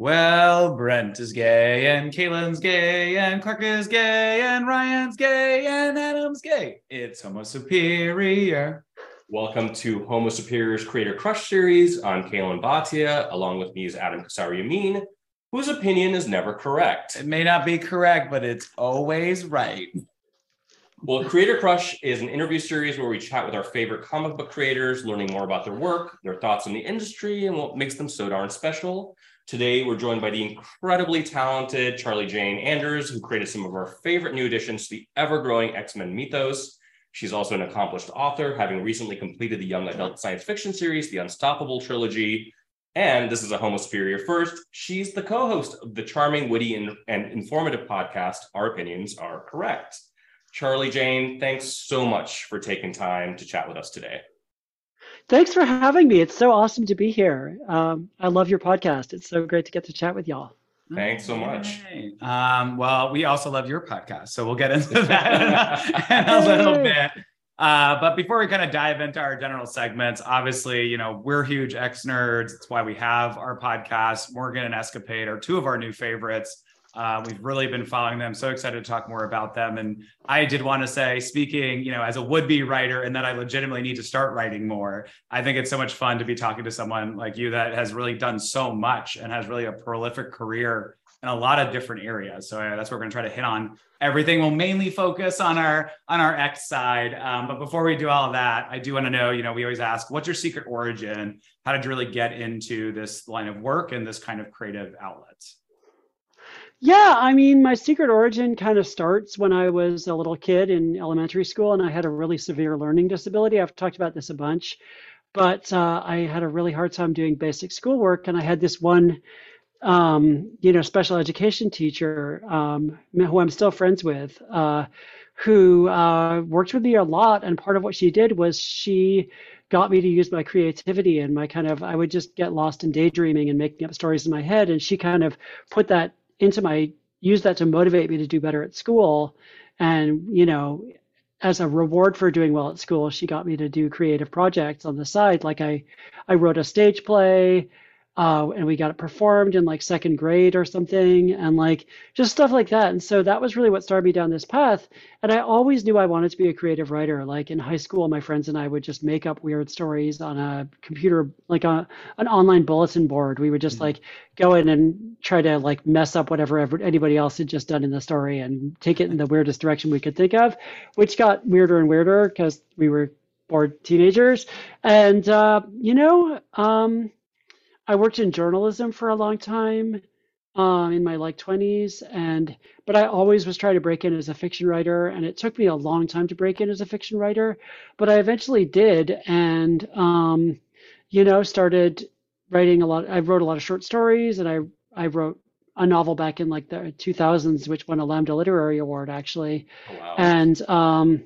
Well, Brent is gay, and Caitlin's gay, and Clark is gay, and Ryan's gay, and Adam's gay. It's Homo Superior. Welcome to Homo Superior's Creator Crush series. I'm Khelan Bhatia. Along with me is Adam Kasari Amin, whose opinion is never correct. It may not be correct, but it's always right. Well, Creator Crush is an interview series where we chat with our favorite comic book creators, learning more about their work, their thoughts on the industry, and what makes them so darn special. Today, we're joined by the incredibly talented Charlie Jane Anders, who created some of our favorite new additions to the ever growing X Men mythos. She's also an accomplished author, having recently completed the young adult science fiction series, The Unstoppable Trilogy. And this is a Homo Superior first. She's the co host of the charming, witty, and, and informative podcast, Our Opinions Are Correct. Charlie Jane, thanks so much for taking time to chat with us today. Thanks for having me. It's so awesome to be here. Um, I love your podcast. It's so great to get to chat with y'all. Thanks so much. Um, well, we also love your podcast, so we'll get into that in a little bit. Uh, but before we kind of dive into our general segments, obviously, you know, we're huge X nerds. That's why we have our podcast. Morgan and Escapade are two of our new favorites. Uh, we've really been following them. So excited to talk more about them. And I did want to say, speaking, you know, as a would-be writer, and that I legitimately need to start writing more. I think it's so much fun to be talking to someone like you that has really done so much and has really a prolific career in a lot of different areas. So uh, that's what we're going to try to hit on. Everything will mainly focus on our on our X side. Um, but before we do all of that, I do want to know, you know, we always ask, what's your secret origin? How did you really get into this line of work and this kind of creative outlets? Yeah, I mean, my secret origin kind of starts when I was a little kid in elementary school and I had a really severe learning disability. I've talked about this a bunch, but uh, I had a really hard time doing basic schoolwork. And I had this one, um, you know, special education teacher um, who I'm still friends with, uh, who uh, worked with me a lot. And part of what she did was she got me to use my creativity and my kind of, I would just get lost in daydreaming and making up stories in my head. And she kind of put that into my use that to motivate me to do better at school. And you know as a reward for doing well at school she got me to do creative projects on the side. Like i i wrote a stage play uh, and we got it performed in like second grade or something and like just stuff like that. And so that was really what started me down this path. And i always knew i wanted to be a creative writer. Like in high school my friends and i would just make up weird stories on a computer like a, an online bulletin board. We would just mm-hmm. like go in and try to like mess up whatever anybody else had just done in the story and take it in the weirdest direction we could think of which got weirder and weirder because we were bored teenagers. And uh, you know um, I worked in journalism for a long time um, in my like 20s and but I always was trying to break in as a fiction writer and it took me a long time to break in as a fiction writer but I eventually did and um, you know started writing a lot I wrote a lot of short stories and I I wrote a novel back in like the 2000s which won a Lambda Literary Award actually oh, wow. and um,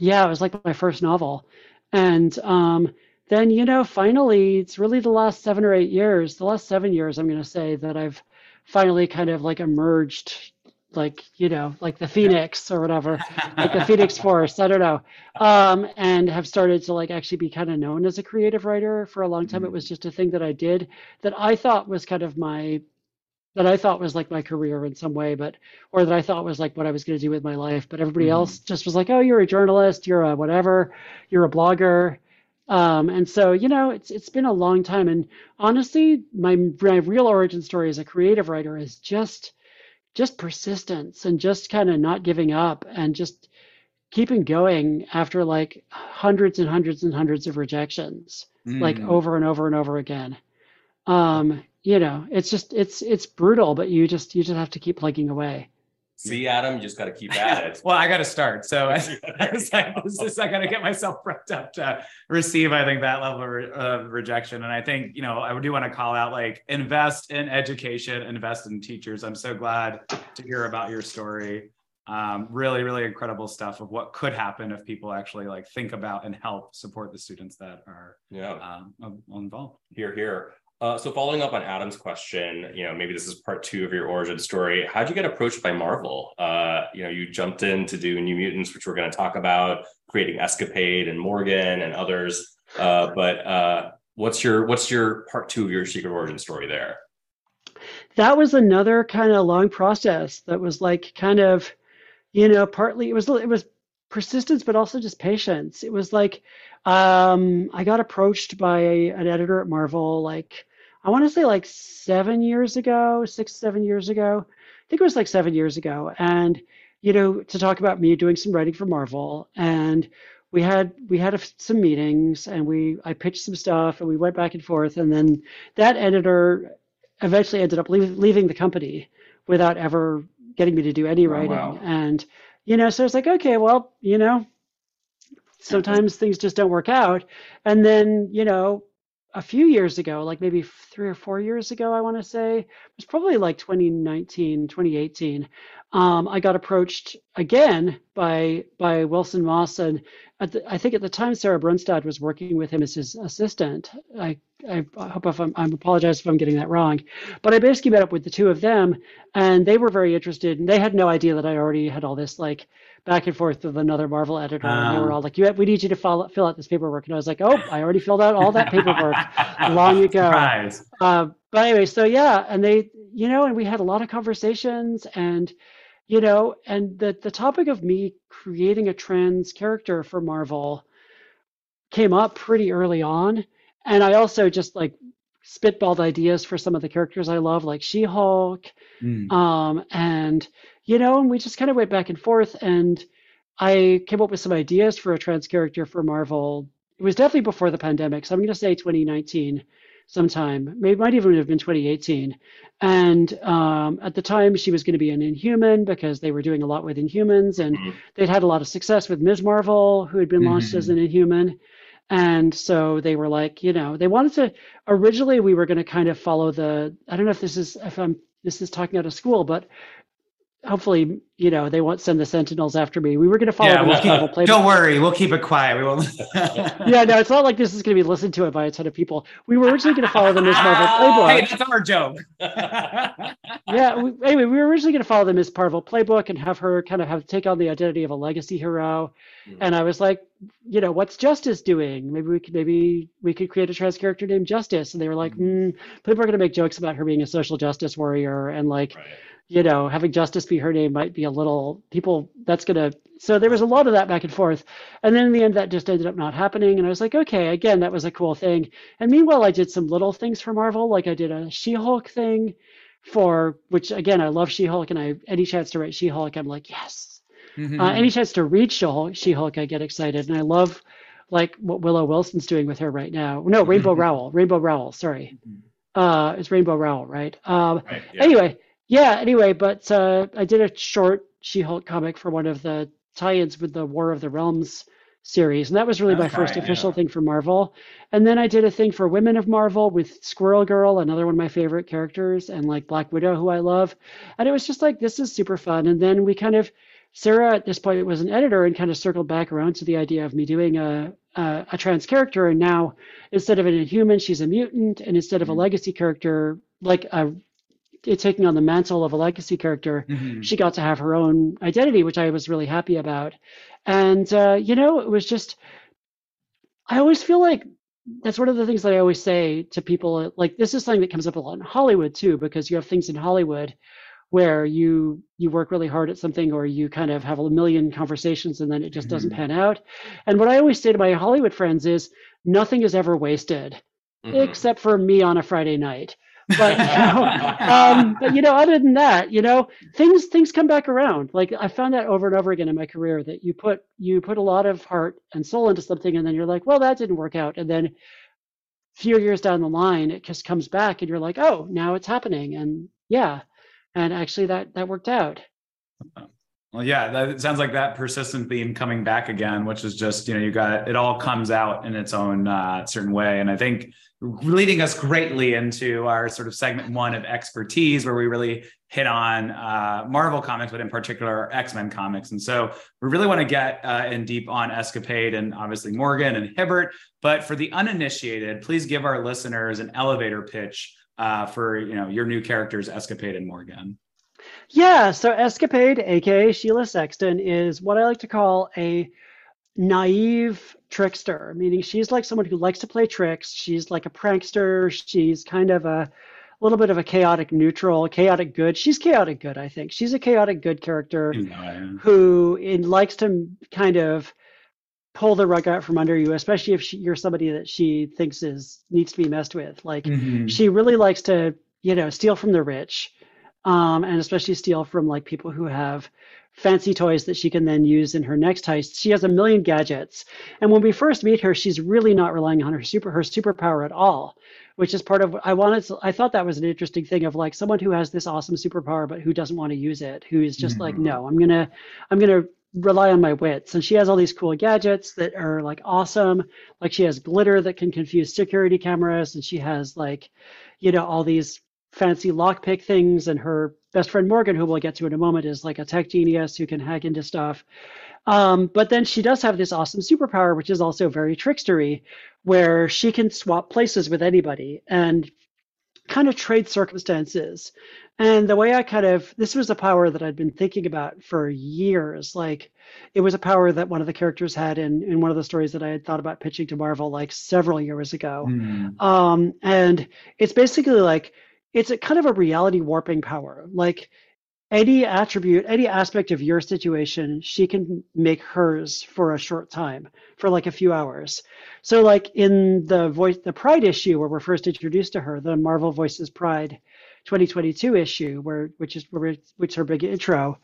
yeah it was like my first novel and um, then you know finally it's really the last seven or eight years the last seven years i'm going to say that i've finally kind of like emerged like you know like the phoenix or whatever like the phoenix force i don't know um, and have started to like actually be kind of known as a creative writer for a long time mm-hmm. it was just a thing that i did that i thought was kind of my that i thought was like my career in some way but or that i thought was like what i was going to do with my life but everybody mm-hmm. else just was like oh you're a journalist you're a whatever you're a blogger um, and so, you know, it's it's been a long time. And honestly, my my real origin story as a creative writer is just just persistence and just kind of not giving up and just keeping going after like hundreds and hundreds and hundreds of rejections, mm. like over and over and over again. Um, you know, it's just it's it's brutal, but you just you just have to keep plugging away. See, Adam, you just got to keep at it. well, I got to start. So I, was like, this I got to get myself prepped up to receive, I think, that level of re- rejection. And I think, you know, I do want to call out like invest in education, invest in teachers. I'm so glad to hear about your story. Um, really, really incredible stuff of what could happen if people actually like think about and help support the students that are yeah um, involved. Here, here. Uh, so following up on Adam's question, you know, maybe this is part two of your origin story. How'd you get approached by Marvel? Uh, you know, you jumped in to do New Mutants, which we're going to talk about, creating Escapade and Morgan and others. Uh, but uh, what's your what's your part two of your secret origin story there? that was another kind of long process that was like kind of, you know, partly it was it was persistence, but also just patience. It was like um, I got approached by an editor at Marvel, like I want to say like seven years ago, six seven years ago. I think it was like seven years ago, and you know, to talk about me doing some writing for Marvel, and we had we had a, some meetings, and we I pitched some stuff, and we went back and forth, and then that editor eventually ended up leave, leaving the company without ever getting me to do any oh, writing, oh, wow. and you know, so it's like, okay, well, you know, sometimes things just don't work out. And then, you know, a few years ago, like maybe three or four years ago, I want to say, it was probably like 2019, 2018. Um, I got approached again by by Wilson Moss, and the, I think at the time Sarah Brunstad was working with him as his assistant. I I, hope if I'm I apologize if I'm getting that wrong, but I basically met up with the two of them, and they were very interested, and they had no idea that I already had all this like back and forth with another Marvel editor, um, and they were ah. all like, "You, we need you to follow, fill out this paperwork," and I was like, "Oh, I already filled out all that paperwork long ago." Uh, but anyway, so yeah, and they, you know, and we had a lot of conversations, and you know, and the the topic of me creating a trans character for Marvel came up pretty early on, and I also just like spitballed ideas for some of the characters I love, like She-Hulk, mm. um, and you know, and we just kind of went back and forth, and I came up with some ideas for a trans character for Marvel. It was definitely before the pandemic, so I'm going to say 2019 sometime. Maybe might even have been 2018. And um, at the time, she was going to be an Inhuman because they were doing a lot with Inhumans, and mm-hmm. they'd had a lot of success with Ms. Marvel, who had been launched mm-hmm. as an Inhuman. And so they were like, you know, they wanted to. Originally, we were going to kind of follow the. I don't know if this is if I'm this is talking out of school, but hopefully, you know, they won't send the Sentinels after me. We were going to follow yeah, we'll keep, Don't worry, we'll keep it quiet. We won't. yeah, no, it's not like this is going to be listened to by a ton of people. We were originally going to follow them as Marvel Playbook. Hey, that's our joke. yeah. We, anyway, we were originally going to follow them as Marvel Playbook and have her kind of have take on the identity of a legacy hero. Mm-hmm. And I was like, you know, what's Justice doing? Maybe we could maybe we could create a trans character named Justice. And they were like, mm-hmm. mm, people are going to make jokes about her being a social justice warrior and like. Right you know, having justice be her name might be a little people that's gonna so there was a lot of that back and forth. And then in the end that just ended up not happening. And I was like, okay, again, that was a cool thing. And meanwhile I did some little things for Marvel, like I did a She-Hulk thing for which again I love She-Hulk and I any chance to write She-Hulk, I'm like, yes. Mm-hmm. Uh, any chance to read She-Hulk, She-Hulk, I get excited. And I love like what Willow Wilson's doing with her right now. No, Rainbow Rowell. Rainbow Rowell, sorry. Mm-hmm. Uh, it's Rainbow Rowell, right? Um, right, yeah. Anyway, yeah, anyway, but uh, I did a short She-Hulk comic for one of the tie-ins with the War of the Realms series, and that was really my first official yeah. thing for Marvel. And then I did a thing for Women of Marvel with Squirrel Girl, another one of my favorite characters, and like Black Widow, who I love. And it was just like this is super fun. And then we kind of Sarah at this point was an editor and kind of circled back around to the idea of me doing a a, a trans character, and now instead of an inhuman, she's a mutant, and instead of a mm-hmm. legacy character, like a taking on the mantle of a legacy character, mm-hmm. she got to have her own identity, which I was really happy about. And uh, you know, it was just I always feel like that's one of the things that I always say to people. Like this is something that comes up a lot in Hollywood too, because you have things in Hollywood where you you work really hard at something or you kind of have a million conversations and then it just mm-hmm. doesn't pan out. And what I always say to my Hollywood friends is nothing is ever wasted. Mm-hmm. Except for me on a Friday night but you know, um, but you know, other than that, you know, things things come back around. Like I found that over and over again in my career that you put you put a lot of heart and soul into something, and then you're like, well, that didn't work out, and then a few years down the line, it just comes back, and you're like, oh, now it's happening, and yeah, and actually that that worked out. Well, yeah, that sounds like that persistent theme coming back again, which is just you know you got it all comes out in its own uh, certain way, and I think leading us greatly into our sort of segment one of expertise, where we really hit on uh, Marvel comics, but in particular X Men comics. And so we really want to get uh, in deep on Escapade and obviously Morgan and Hibbert. But for the uninitiated, please give our listeners an elevator pitch uh, for you know your new characters, Escapade and Morgan. Yeah, so Escapade, aka Sheila Sexton, is what I like to call a naive trickster, meaning she's like someone who likes to play tricks. She's like a prankster. She's kind of a little bit of a chaotic neutral, chaotic good. She's chaotic good, I think. She's a chaotic good character who in, likes to kind of pull the rug out from under you, especially if she, you're somebody that she thinks is needs to be messed with. Like mm-hmm. she really likes to, you know, steal from the rich, um, and especially steal from like people who have fancy toys that she can then use in her next heist. She has a million gadgets, and when we first meet her, she's really not relying on her super her superpower at all, which is part of I wanted. To, I thought that was an interesting thing of like someone who has this awesome superpower but who doesn't want to use it, who is just mm-hmm. like, no, I'm gonna, I'm gonna rely on my wits. And she has all these cool gadgets that are like awesome. Like she has glitter that can confuse security cameras, and she has like, you know, all these fancy lockpick things. And her best friend Morgan, who we'll get to in a moment, is like a tech genius who can hack into stuff. Um, but then she does have this awesome superpower, which is also very trickstery, where she can swap places with anybody and kind of trade circumstances. And the way I kind of, this was a power that I'd been thinking about for years. Like, it was a power that one of the characters had in, in one of the stories that I had thought about pitching to Marvel like several years ago. Mm. Um, and it's basically like, it's a kind of a reality warping power. Like, any attribute, any aspect of your situation, she can make hers for a short time, for like a few hours. So, like in the voice, the Pride issue where we're first introduced to her, the Marvel Voices Pride, 2022 issue, where which is where which her big intro,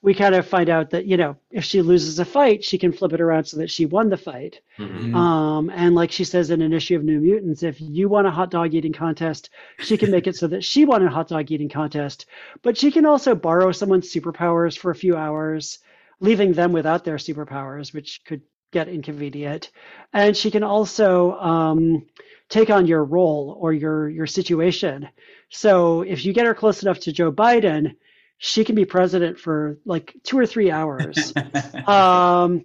we kind of find out that you know if she loses a fight, she can flip it around so that she won the fight. Mm-hmm. Um, and like she says in an issue of New Mutants, if you want a hot dog eating contest, she can make it so that she won a hot dog eating contest. But she can also borrow someone's superpowers for a few hours, leaving them without their superpowers, which could get inconvenient. And she can also um, take on your role or your your situation. So if you get her close enough to Joe Biden, she can be president for like two or three hours. um,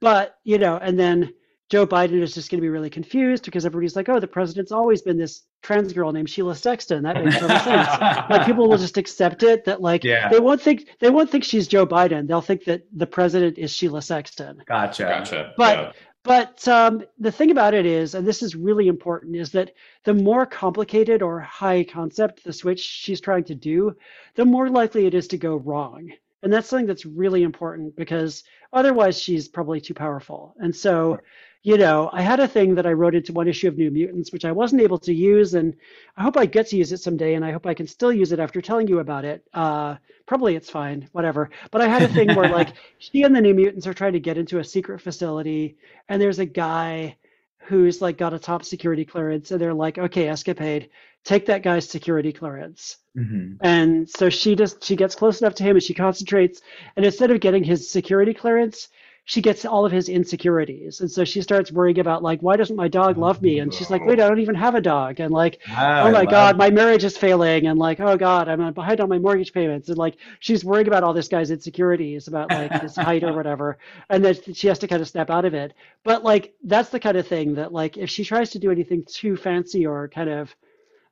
but you know, and then Joe Biden is just going to be really confused because everybody's like, "Oh, the president's always been this trans girl named Sheila Sexton." That makes total sense. Like people will just accept it that like yeah. they won't think they won't think she's Joe Biden. They'll think that the president is Sheila Sexton. Gotcha. Gotcha. But yeah. But um, the thing about it is, and this is really important, is that the more complicated or high concept the switch she's trying to do, the more likely it is to go wrong. And that's something that's really important because otherwise she's probably too powerful. And so you know, I had a thing that I wrote into one issue of New Mutants, which I wasn't able to use, and I hope I get to use it someday, and I hope I can still use it after telling you about it. Uh, probably it's fine, whatever. But I had a thing where like she and the New Mutants are trying to get into a secret facility, and there's a guy who's like got a top security clearance, and they're like, okay, Escapade, take that guy's security clearance. Mm-hmm. And so she just she gets close enough to him, and she concentrates, and instead of getting his security clearance she gets all of his insecurities. And so she starts worrying about like, why doesn't my dog love me? And she's like, wait, I don't even have a dog. And like, oh my God, my marriage is failing. And like, oh God, I'm behind on my mortgage payments. And like, she's worrying about all this guy's insecurities about like his height or whatever. And then she has to kind of snap out of it. But like, that's the kind of thing that like, if she tries to do anything too fancy or kind of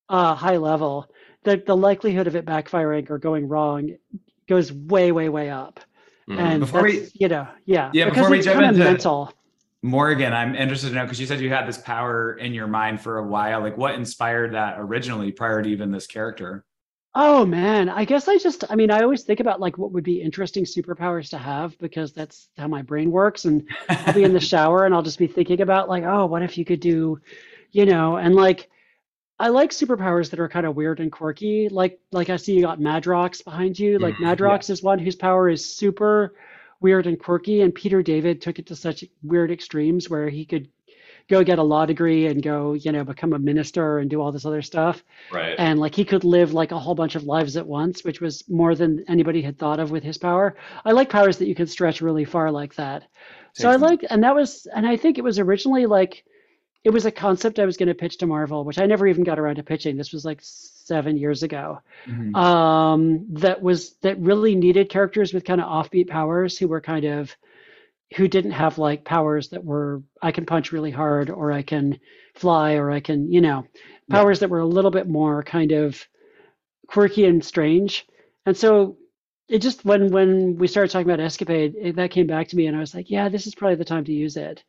uh, high level, the, the likelihood of it backfiring or going wrong goes way, way, way up. Mm-hmm. And before we, you know, yeah, yeah, before we jump into mental. Morgan, I'm interested to know because you said you had this power in your mind for a while. Like, what inspired that originally, prior to even this character? Oh man, I guess I just, I mean, I always think about like what would be interesting superpowers to have because that's how my brain works. And I'll be in the shower and I'll just be thinking about like, oh, what if you could do, you know, and like I like superpowers that are kind of weird and quirky. Like like I see you got Madrox behind you. Like mm, Madrox yeah. is one whose power is super weird and quirky, and Peter David took it to such weird extremes where he could go get a law degree and go, you know, become a minister and do all this other stuff. Right. And like he could live like a whole bunch of lives at once, which was more than anybody had thought of with his power. I like powers that you could stretch really far like that. So I like, and that was, and I think it was originally like it was a concept I was going to pitch to Marvel, which I never even got around to pitching. This was like seven years ago. Mm-hmm. Um, that was that really needed characters with kind of offbeat powers who were kind of who didn't have like powers that were I can punch really hard or I can fly or I can you know powers yeah. that were a little bit more kind of quirky and strange. And so it just when when we started talking about Escapade, it, that came back to me, and I was like, yeah, this is probably the time to use it.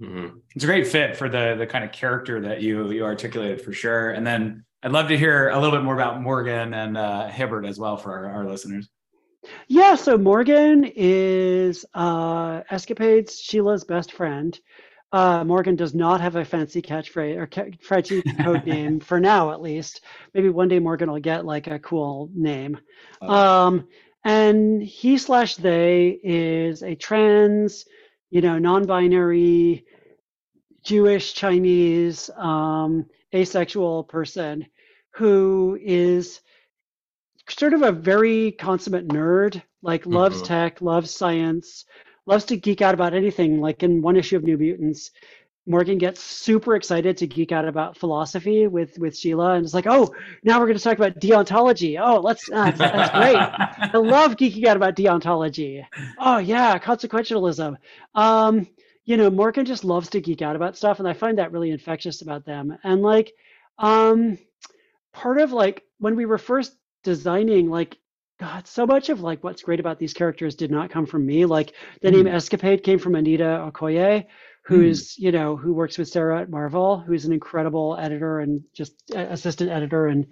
Mm-hmm. It's a great fit for the the kind of character that you you articulated for sure. And then I'd love to hear a little bit more about Morgan and uh, Hibbert as well for our, our listeners. Yeah, so Morgan is uh, Escapade's Sheila's best friend. Uh, Morgan does not have a fancy catchphrase or ca- fancy code name for now, at least. Maybe one day Morgan will get like a cool name. Uh, Um, and he slash they is a trans, you know, non-binary, Jewish, Chinese, um, asexual person who is sort of a very consummate nerd, like loves Mhm. tech, loves science, loves to geek out about anything. Like in one issue of New Mutants, Morgan gets super excited to geek out about philosophy with with Sheila, and it's like, oh, now we're going to talk about deontology. Oh, let's uh, that's great. I love geeking out about deontology. Oh yeah, consequentialism. Um, you know, Morgan just loves to geek out about stuff, and I find that really infectious about them. And like, um, part of like when we were first designing, like, God, so much of like what's great about these characters did not come from me. Like the name Escapade came from Anita Okoye, who's you know who works with Sarah at Marvel, who's an incredible editor and just assistant editor and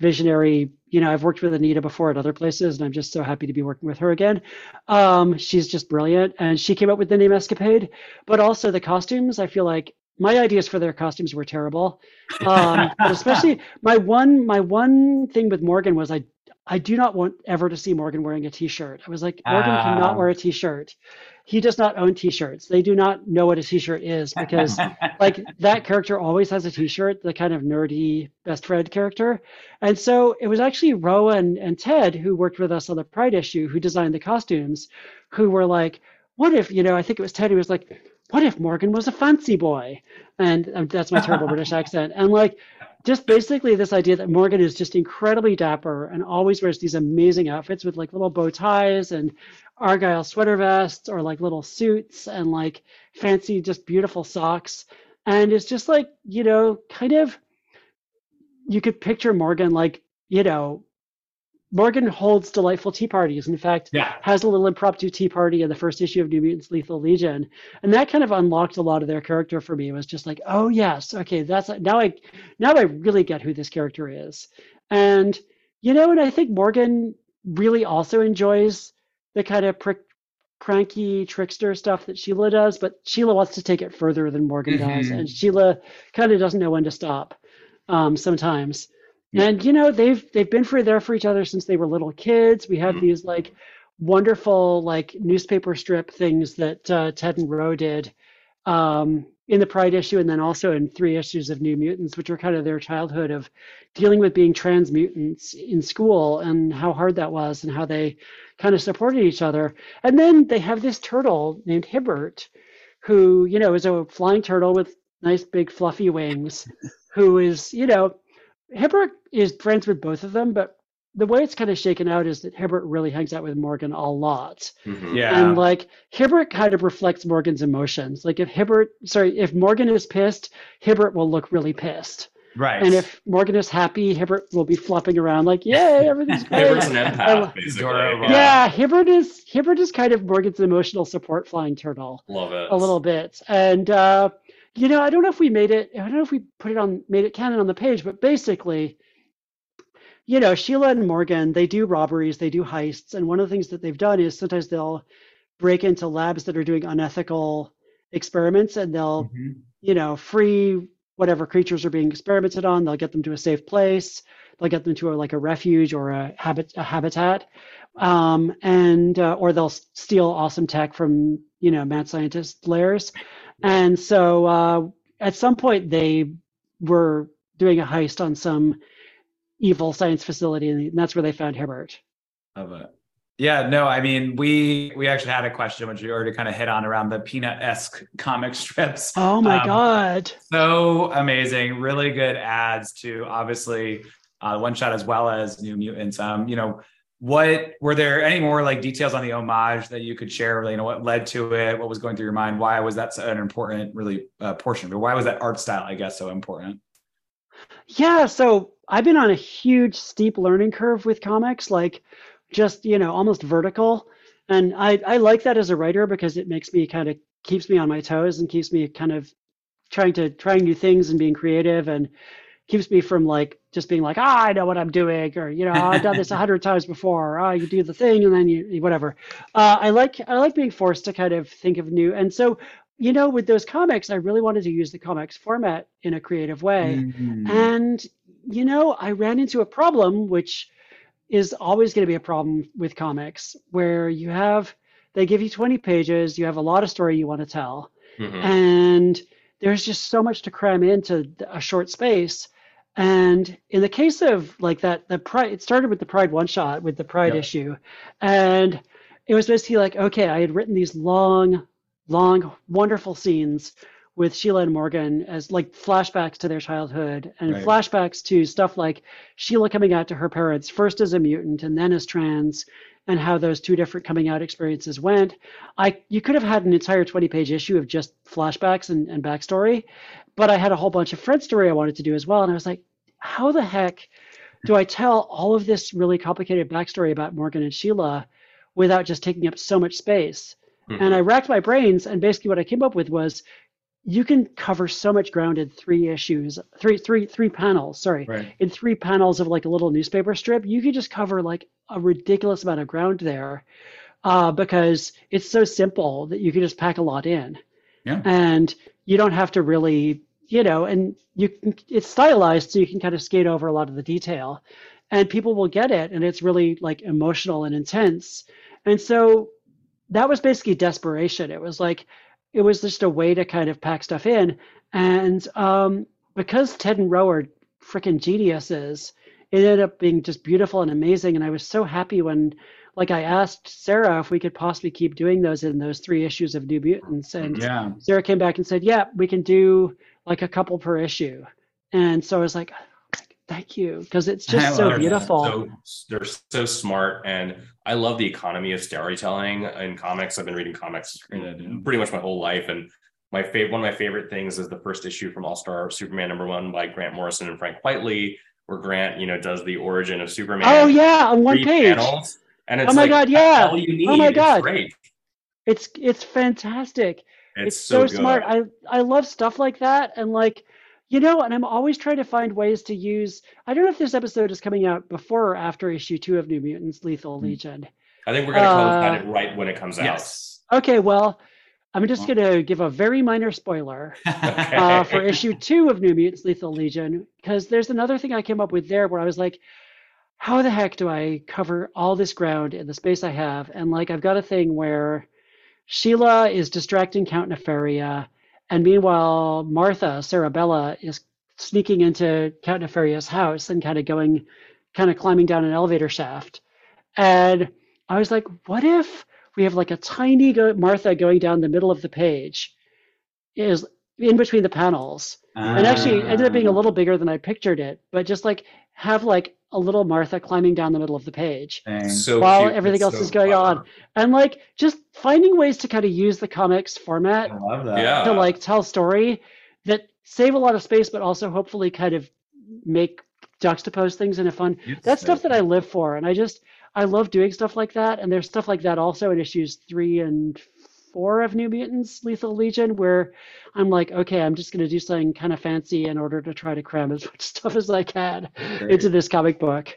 visionary. You know, I've worked with Anita before at other places, and I'm just so happy to be working with her again. Um, she's just brilliant, and she came up with the name Escapade. But also the costumes, I feel like my ideas for their costumes were terrible. Um, but especially my one my one thing with Morgan was I I do not want ever to see Morgan wearing a t-shirt. I was like, Morgan Ah. cannot wear a t-shirt. He does not own t-shirts. They do not know what a t-shirt is because like that character always has a t-shirt, the kind of nerdy best friend character. And so it was actually Rowan and Ted who worked with us on the Pride issue who designed the costumes, who were like, what if, you know, I think it was Ted who was like, what if Morgan was a fancy boy? And um, that's my terrible British accent. And like, just basically this idea that Morgan is just incredibly dapper and always wears these amazing outfits with like little bow ties and argyle sweater vests or like little suits and like fancy, just beautiful socks. And it's just like, you know, kind of, you could picture Morgan like, you know, Morgan holds delightful tea parties. In fact, yeah. has a little impromptu tea party in the first issue of New Mutants Lethal Legion. And that kind of unlocked a lot of their character for me. It was just like, oh yes, okay, that's now I now I really get who this character is. And you know, and I think Morgan really also enjoys the kind of prick cranky trickster stuff that Sheila does, but Sheila wants to take it further than Morgan does. Mhm. And Sheila kind of doesn't know when to stop um, sometimes. Yeah. And you know, they've they've been for there for each other since they were little kids. We have Mhm. these like wonderful like newspaper strip things that uh, Ted and Ro did um, in the Pride issue, and then also in three issues of New Mutants, which were kind of their childhood of dealing with being trans mutants in school and how hard that was, and how they kind of supported each other. And then they have this turtle named Hibbert, who you know is a flying turtle with nice big fluffy wings, who is you know Hibbert is friends with both of them, but the way it's kind of shaken out is that Hibbert really hangs out with Morgan a lot. mhm. Yeah. And like Hibbert kind of reflects Morgan's emotions. Like if Hibbert, sorry, if Morgan is pissed, Hibbert will look really pissed. right. And if Morgan is happy, Hibbert will be flopping around like, yay, everything's great. Hibbert's great. an I- empath, basically. Adorable. Yeah, Hibbert is Hibbert is kind of Morgan's emotional support flying turtle Love it. a little bit. And uh, you know, I don't know if we made it. I don't know if we put it on made it canon on the page, but basically, you know, Sheila and Morgan they do robberies, they do heists, and one of the things that they've done is sometimes they'll break into labs that are doing unethical experiments, and they'll Mhm. you know free whatever creatures are being experimented on. They'll get them to a safe place. They'll get them to a, like a refuge or a habit a habitat, um, and uh, or they'll steal awesome tech from you know mad scientist lairs. And so uh, at some point they were doing a heist on some evil science facility, and that's where they found Hibbert. Love it. Yeah, no, I mean, we we actually had a question which you already kind of hit on around the peanut-esque comic strips. Oh my Um, god! So amazing, really good ads to obviously uh, one shot as well as New Mutants. Um, you know, what were there any more like details on the homage that you could share? You know, what led to it? What was going through your mind? Why was that an important, really uh, portion? But why was that art style, I guess, so important? Yeah, so I've been on a huge steep learning curve with comics, like just, you know, almost vertical. And I, I like that as a writer because it makes me kind of keeps me on my toes and keeps me kind of trying to trying new things and being creative. And keeps me from like just being like, ah, I know what I'm doing, or you know, I've done this a hundred times before. Ah, you do the thing and then you whatever. Uh, I like I like being forced to kind of think of new. And so, you know, with those comics, I really wanted to use the comics format in a creative way. Mm-hmm. And you know, I ran into a problem which is always going to be a problem with comics, where you have they give you 20 pages, you have a lot of story you want to tell, mm-hmm. and there's just so much to cram into a short space and in the case of like that, the pride, it started with the Pride one shot with the Pride issue. And it was basically like, okay, I had written these long, long, wonderful scenes with Sheila and Morgan as like flashbacks to their childhood and right. flashbacks to stuff like Sheila coming out to her parents first as a mutant and then as trans and how those two different coming out experiences went. I you could have had an entire 20 page issue of just flashbacks and, and backstory but I had a whole bunch of friend story I wanted to do as well. And I was like, how the heck do I tell all of this really complicated backstory about Morgan and Sheila without just taking up so much space? Mm-hmm. And I racked my brains, and basically what I came up with was you can cover so much ground in three issues, three, three, three panels. Sorry, right. in three panels of like a little newspaper strip, you could just cover like a ridiculous amount of ground there, uh, because it's so simple that you can just pack a lot in. Yeah. And you don't have to really, you know, and you can, it's stylized so you can kind of skate over a lot of the detail and people will get it and it's really like emotional and intense. And so that was basically desperation. It was like it was just a way to kind of pack stuff in. And um, because Ted and Ro are freaking geniuses, it ended up being just beautiful and amazing. And I was so happy when like I asked Sarah if we could possibly keep doing those in those three issues of New Mutants, and yeah. Sarah came back and said, "Yeah, we can do like a couple per issue." And so I was like, "Thank you," because it's just so beautiful. So, they're so smart, and I love the economy of storytelling in comics. I've been reading comics pretty much my whole life, and my favorite one of my favorite things is the first issue from All Star Superman number one by Grant Morrison and Frank Quitely, where Grant, you know, does the origin of Superman. Oh yeah, on one page. Panels. And it's oh my like, god, yeah. All you need. Oh my god, it's great. It's it's fantastic. It's, it's so, so smart. I I love stuff like that, and like you know, and I'm always trying to find ways to use. I don't know if this episode is coming out before or after issue two of New Mutants: Lethal hmm. Legion. I think we're gonna uh, it right when it comes out. Okay. Well, I'm just going to give a very minor spoiler okay. uh, for issue two of New Mutants: Lethal Legion because there's another thing I came up with there where I was like, how the heck do I cover all this ground in the space I have? And like, I've got a thing where Sheila is distracting Count Nefaria, and meanwhile, Martha, Cerebella, is sneaking into Count Nefaria's house and kind of going, kind of climbing down an elevator shaft. And I was like, what if we have like a tiny go- Martha going down the middle of the page, is in between the panels, and actually ended up being a ah. little bigger than I pictured it, but just like have like a little Martha climbing down the middle of the page so while cute. everything else so is going clever. on. And like just finding ways to kind of use the comics format yeah. to like tell story that save a lot of space, but also hopefully kind of make juxtapose things in a fun. That's stuff that I live for. And I just, I love doing stuff like that. And there's stuff like that also in issues three and four of New Mutants Lethal Legion, where I'm like, okay, I'm just going to do something kind of fancy in order to try to cram as much stuff as I can Great. into this comic book.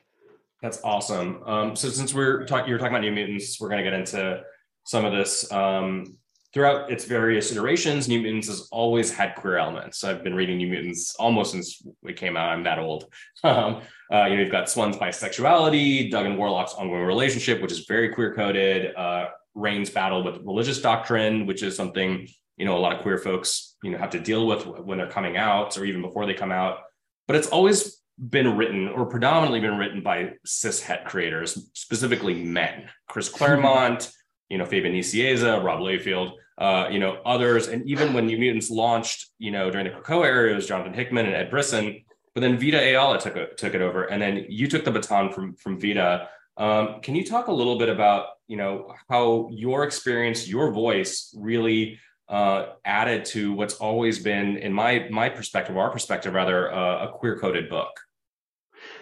That's awesome. Um, so since we're talking, you're talking about New Mutants, we're going to get into some of this. Um, throughout its various iterations, New Mutants has always had queer elements. I've been reading New Mutants almost since it came out. I'm that old. Um, uh, you know, you've got Swan's bisexuality, Doug and Warlock's ongoing relationship, which is very queer coded. Uh, Reign's battle with religious doctrine, which is something you know a lot of queer folks you know have to deal with when they're coming out or even before they come out. But it's always been written or predominantly been written by cis het creators, specifically men. Chris Claremont, you know, Fabian Nicieza, Rob Liefeld, uh, you know, others. And even when New Mutants launched, you know, during the Krakoa era, it was Jonathan Hickman and Ed Brisson. But then Vita Ayala took it, took it over. And then you took the baton from, from Vita. Um, can you talk a little bit about you know how your experience your voice really uh, added to what's always been in my my perspective our perspective rather uh, a queer coded book.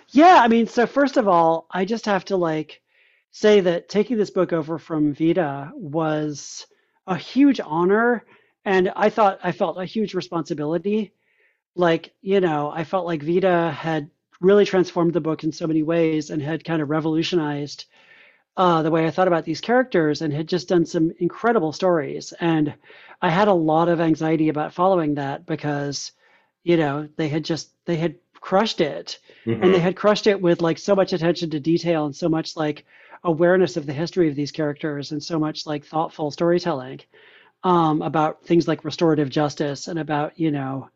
Yeah i mean so first of all i just have to like say that taking this book over from vita was a huge honor and i thought i felt a huge responsibility. Like you know I felt like Vita had really transformed the book in so many ways and had kind of revolutionized uh, the way I thought about these characters and had just done some incredible stories. And I had a lot of anxiety about following that because, you know, they had just they had crushed it, mm-hmm. and they had crushed it with like so much attention to detail and so much like awareness of the history of these characters and so much like thoughtful storytelling um, about things like restorative justice and about you know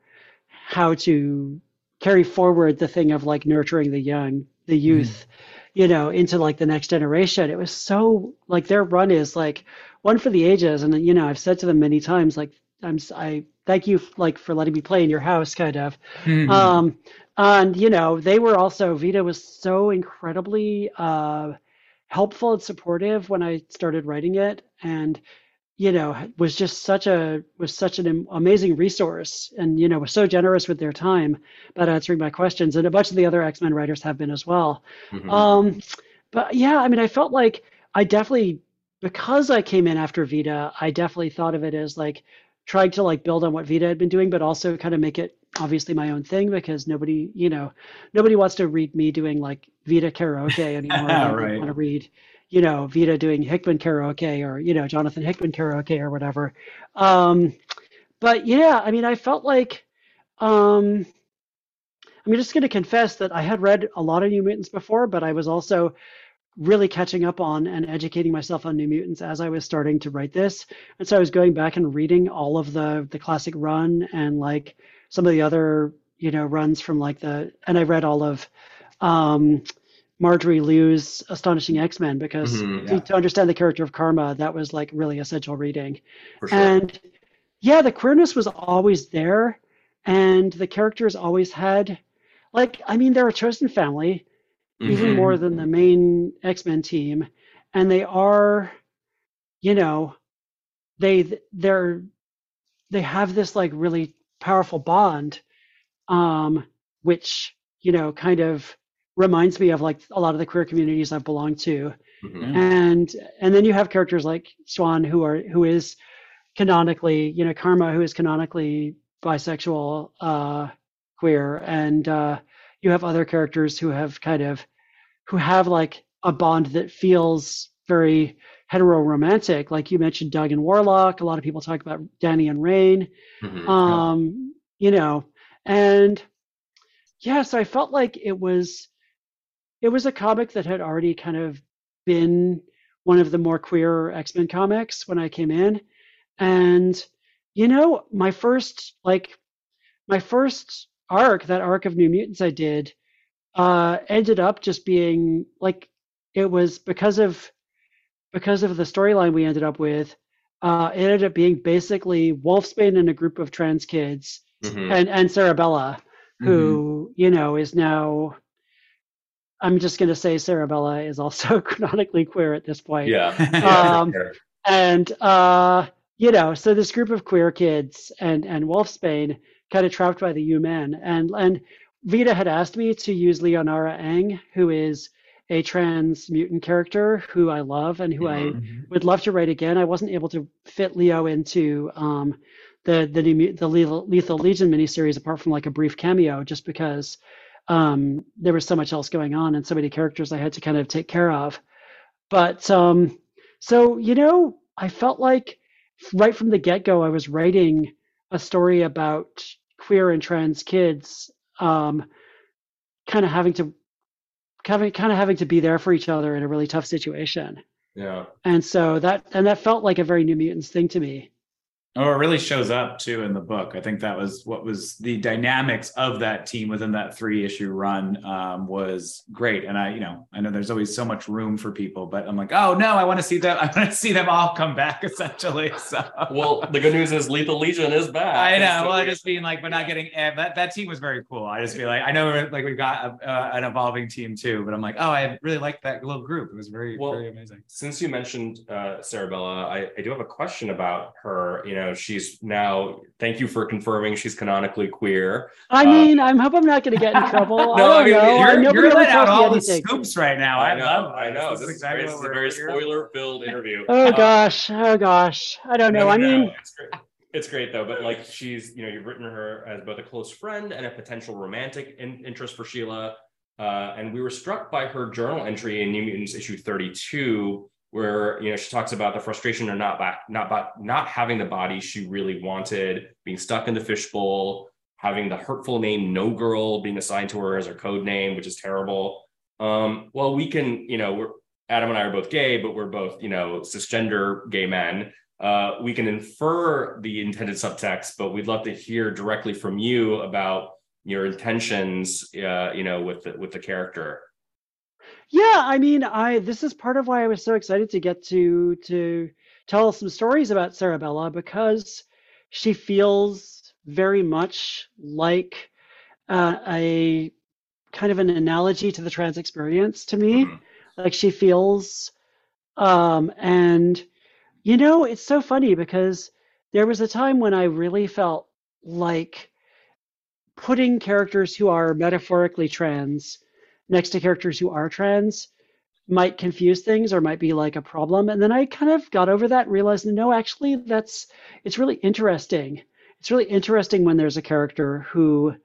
how to carry forward the thing of like nurturing the young, the mm-hmm. youth. Mm you know, into like the next generation. It was so like their run is like one for the ages. And you know, I've said to them many times, like, I'm I thank you like for letting me play in your house, kind of. Mm-hmm. Um, and you know, they were also Vita was so incredibly uh, helpful and supportive when I started writing it, and you know was just such a was such an amazing resource and you know was so generous with their time about answering my questions and a bunch of the other x-men writers have been as well mm-hmm. um, but yeah i mean i felt like i definitely because i came in after vita i definitely thought of it as like trying to like build on what vita had been doing but also kind of make it obviously my own thing because nobody you know nobody wants to read me doing like vita karaoke anymore right. want to read you know, Vita doing Hickman karaoke or, you know, Jonathan Hickman karaoke or whatever. Um, but yeah, I mean, I felt like, um, I'm just going to confess that I had read a lot of New Mutants before, but I was also really catching up on and educating myself on New Mutants as I was starting to write this. And so I was going back and reading all of the the classic run and like some of the other, you know, runs from like the and I read all of um Marjorie Liu's Astonishing X Men because mm-hmm, yeah. to, to, understand the character of Karma, that was like really essential reading. Sure. And yeah, the queerness was always there, and the characters always had, like, I mean, they're a chosen family, mm-hmm. even more than the main X Men team, and they are, you know, they they're they have this like really powerful bond, um, which you know kind of reminds me of like a lot of the queer communities I've belonged to. Mm-hmm. And and then you have characters like Swan who are who is canonically, you know, Karma who is canonically bisexual, uh, queer, and uh, you have other characters who have kind of who have like a bond that feels very hetero-romantic. Like you mentioned, Doug and Warlock. A lot of people talk about Dani and Rahne. Mm-hmm. Um, yeah. You know, and yeah, so I felt like it was it was a comic that had already kind of been one of the more queer X-Men comics when I came in. And you know, my first like my first arc, that arc of New Mutants I did, uh ended up just being like it was because of because of the storyline we ended up with, uh, it ended up being basically Wolfsbane and a group of trans kids mm-hmm. and, and Cerebella, who, mm-hmm. you know, is now I'm just going to say Cerebella is also canonically queer at this point. Yeah. um, and uh, you know, so this group of queer kids and and Wolfsbane kind of trapped by the U-Men, and and Vita had asked me to use Leonara Eng, who is a trans mutant character who I love and who mm-hmm. I would love to write again. I wasn't able to fit Leo into um, the the the Lethal Legion miniseries apart from like a brief cameo, just because um, there was so much else going on and so many characters I had to kind of take care of. But um, so, you know, I felt like right from the get go, I was writing a story about queer and trans kids um, kind of having to having kind of having to be there for each other in a really tough situation. Yeah. And so that and that felt like a very New Mutants thing to me. Oh, it really shows up too in the book. I think that was what was the dynamics of that team within that three issue run um, was great. And I, you know, I know there's always so much room for people, but I'm like, oh no, I want to see them. I want to see them all come back essentially. So, well, the good news is Lethal Legion is back. I know. Well, I just being like, but not getting eh, that. That team was very cool. I just feel like I know like we've got a, uh, an evolving team too, but I'm like, oh, I really liked that little group. It was very, well, very amazing. Since you mentioned uh, Cerebella, I, I do have a question about her. You know know, she's now. Thank you for confirming she's canonically queer. I uh, mean, I hope I'm not going to get in trouble. no, I don't I mean, know. You're, you're letting out all the scoops right now. I, I know. love. I know. This, this is, exactly this is a very spoiler-filled interview. Oh uh, gosh. Oh gosh. I don't know. I mean. it's great though. But like she's, you know, you've written her as both a close friend and a potential romantic in- interest for Sheila. Uh, and we were struck by her journal entry in New Mutants issue 32, where you know she talks about the frustration of not not not having the body she really wanted, being stuck in the fishbowl, having the hurtful name No Girl being assigned to her as her code name, which is terrible. Um, well, we can, you know, we're Adam and I are both gay, but we're both, you know, cisgender gay men. Uh, we can infer the intended subtext, but we'd love to hear directly from you about your intentions, uh, you know, with the, with the character. Yeah, I mean, I this is part of why I was so excited to get to to tell some stories about Cerebella because she feels very much like uh, a kind of an analogy to the trans experience to me. Mm-hmm like she feels um and you know it's so funny because there was a time when i really felt like putting characters who are metaphorically trans next to characters who are trans might confuse things or might be like a problem and then i kind of got over that and realized no actually that's it's really interesting it's really interesting when there's a character who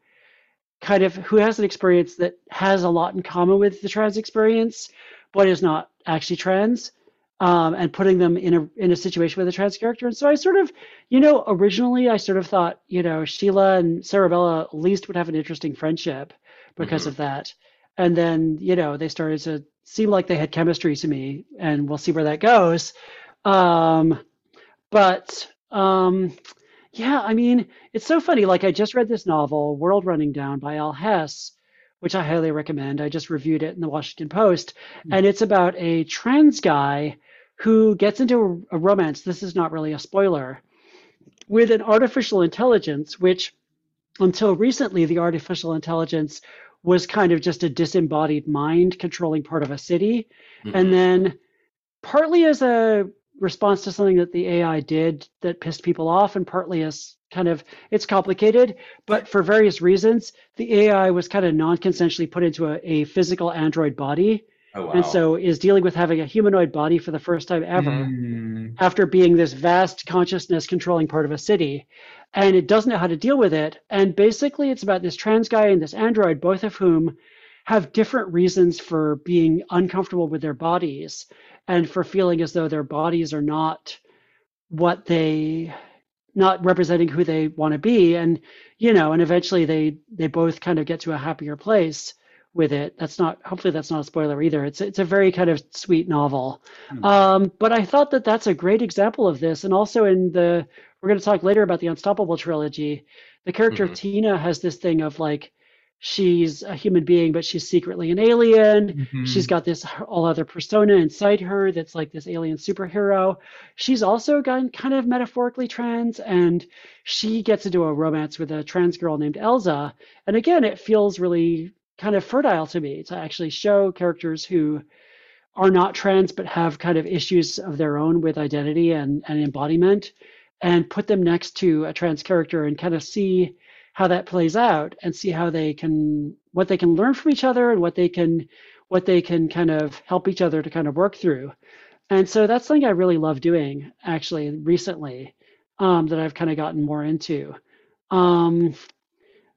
kind of who has an experience that has a lot in common with the trans experience but is not actually trans, um, and putting them in a in a situation with a trans character. And so I sort of, you know, originally I sort of thought, you know, Sheila and Cerebella at least would have an interesting friendship because mm-hmm. of that. And then, you know, they started to seem like they had chemistry to me, and we'll see where that goes. Um, but um, yeah, I mean, it's so funny. Like I just read this novel, World Running Down by Al Hess, which I highly recommend. I just reviewed it in the Washington Post, mm-hmm. and it's about a trans guy who gets into a, a romance. This is not really a spoiler with an artificial intelligence, which until recently, the artificial intelligence was kind of just a disembodied mind controlling part of a city. Mm-hmm. And then, partly as a response to something that the AI did that pissed people off, and partly as kind of it's complicated, but for various reasons, the AI was kind of non-consensually put into a, a physical android body. Oh, wow. And so is dealing with having a humanoid body for the first time ever mm. after being this vast consciousness controlling part of a city. And it doesn't know how to deal with it. And basically, it's about this trans guy and this android, both of whom have different reasons for being uncomfortable with their bodies and for feeling as though their bodies are not what they not representing who they want to be. And you know and eventually they they both kind of get to a happier place with it. That's not hopefully that's not a spoiler either. It's it's a very kind of sweet novel. Mm-hmm. um, but i thought that that's a great example of this. And also in the we're going to talk later about the unstoppable trilogy the character mm-hmm. of tina has this thing of like she's a human being, but she's secretly an alien. Mm-hmm. She's got this all other persona inside her that's like this alien superhero. She's also gotten kind of metaphorically trans, and she gets into a romance with a trans girl named Elza. And again, it feels really kind of fertile to me to actually show characters who are not trans but have kind of issues of their own with identity and, and embodiment and put them next to a trans character and kind of see how that plays out and see how they can what they can learn from each other and what they can what they can kind of help each other to kind of work through and so that's something i really love doing actually recently um, that i've kind of gotten more into um,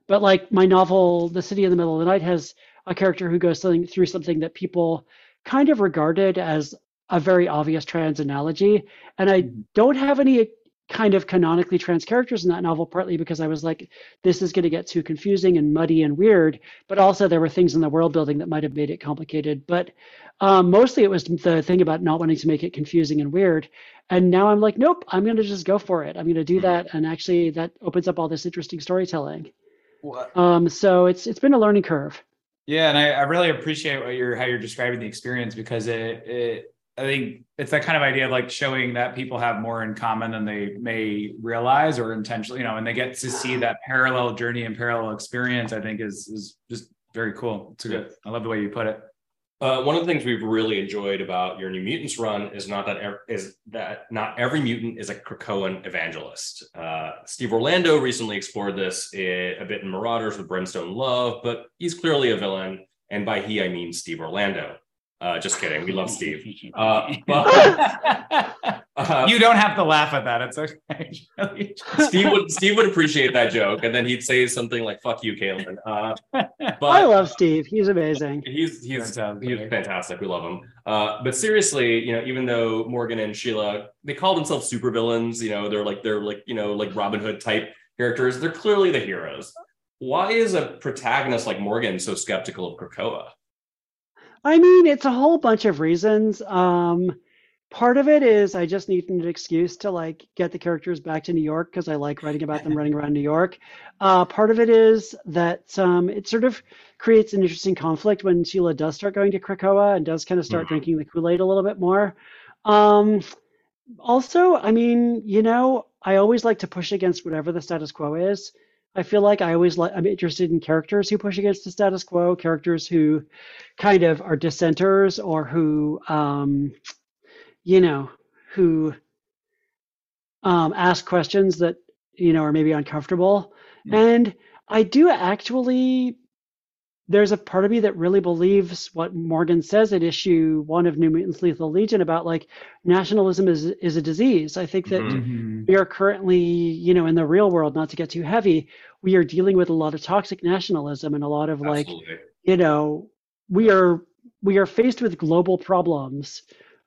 but like my novel the city in the middle of the night has a character who goes something, through something that people kind of regarded as a very obvious trans analogy and i mm-hmm. don't have any kind of canonically trans characters in that novel, partly because I was like, this is going to get too confusing and muddy and weird. But also, there were things in the world building that might have made it complicated. But um, mostly, it was the thing about not wanting to make it confusing and weird. And now I'm like, nope, I'm going to just go for it. I'm going to do mm-hmm. that, and actually, that opens up all this interesting storytelling. Um, so it's it's been a learning curve. Yeah, and I, I really appreciate what you're how you're describing the experience because it it I think it's that kind of idea of like showing that people have more in common than they may realize or intentionally, you know, and they get to see that parallel journey and parallel experience, I think is is just very cool. It's a good. I love the way you put it. Uh, one of the things we've really enjoyed about your New Mutants run is not that ev- is that not every mutant is a Krakoan evangelist. Uh, Steve Orlando recently explored this a bit in Marauders with Brimstone Love, but he's clearly a villain, and by he I mean Steve Orlando. Uh, just kidding. We love Steve. Uh, but, uh, you don't have to laugh at that. It's okay. Steve would Steve would appreciate that joke, and then he'd say something like "fuck you, Caitlin." Uh, but I love Steve. He's amazing. He's he's he's fantastic. We love him. Uh, but seriously, you know, even though Morgan and Sheila they call themselves supervillains, you know, they're like they're like you know like Robin Hood type characters. They're clearly the heroes. Why is a protagonist like Morgan so skeptical of Krakoa? I mean, it's a whole bunch of reasons. Um, part of it is I just need an excuse to like get the characters back to New York because I like writing about them running around New York. Uh, part of it is that um, it sort of creates an interesting conflict when Sheila does start going to Krakoa and does kind of start mm-hmm. drinking the Kool Aid a little bit more. Um, also, I mean, you know, I always like to push against whatever the status quo is. I feel like I always like I'm interested in characters who push against the status quo, characters who kind of are dissenters or who um, you know, who um, ask questions that you know are maybe uncomfortable. Mm. And I do actually there's a part of me that really believes what Morgan says at issue one of New Mutants Lethal Legion about like nationalism is is a disease. I think that mm-hmm. we are currently, you know, in the real world, not to get too heavy, we are dealing with a lot of toxic nationalism and a lot of Absolutely. like, you know, we are we are faced with global problems,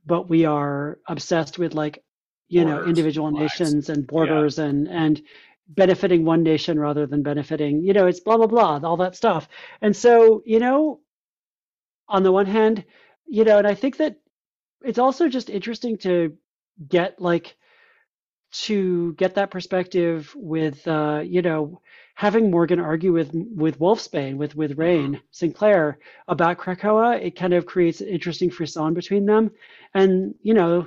but we are obsessed with like, you borders, know, individual nations and borders yeah. and and benefiting one nation rather than benefiting, you know, it's blah, blah, blah, all that stuff. And so, you know, on the one hand, you know, and I think that it's also just interesting to get like, to get that perspective with, uh, you know, having Morgan argue with with Wolfsbane, with with Rahne mm-hmm. Sinclair about Krakoa, it kind of creates an interesting frisson between them. And you know,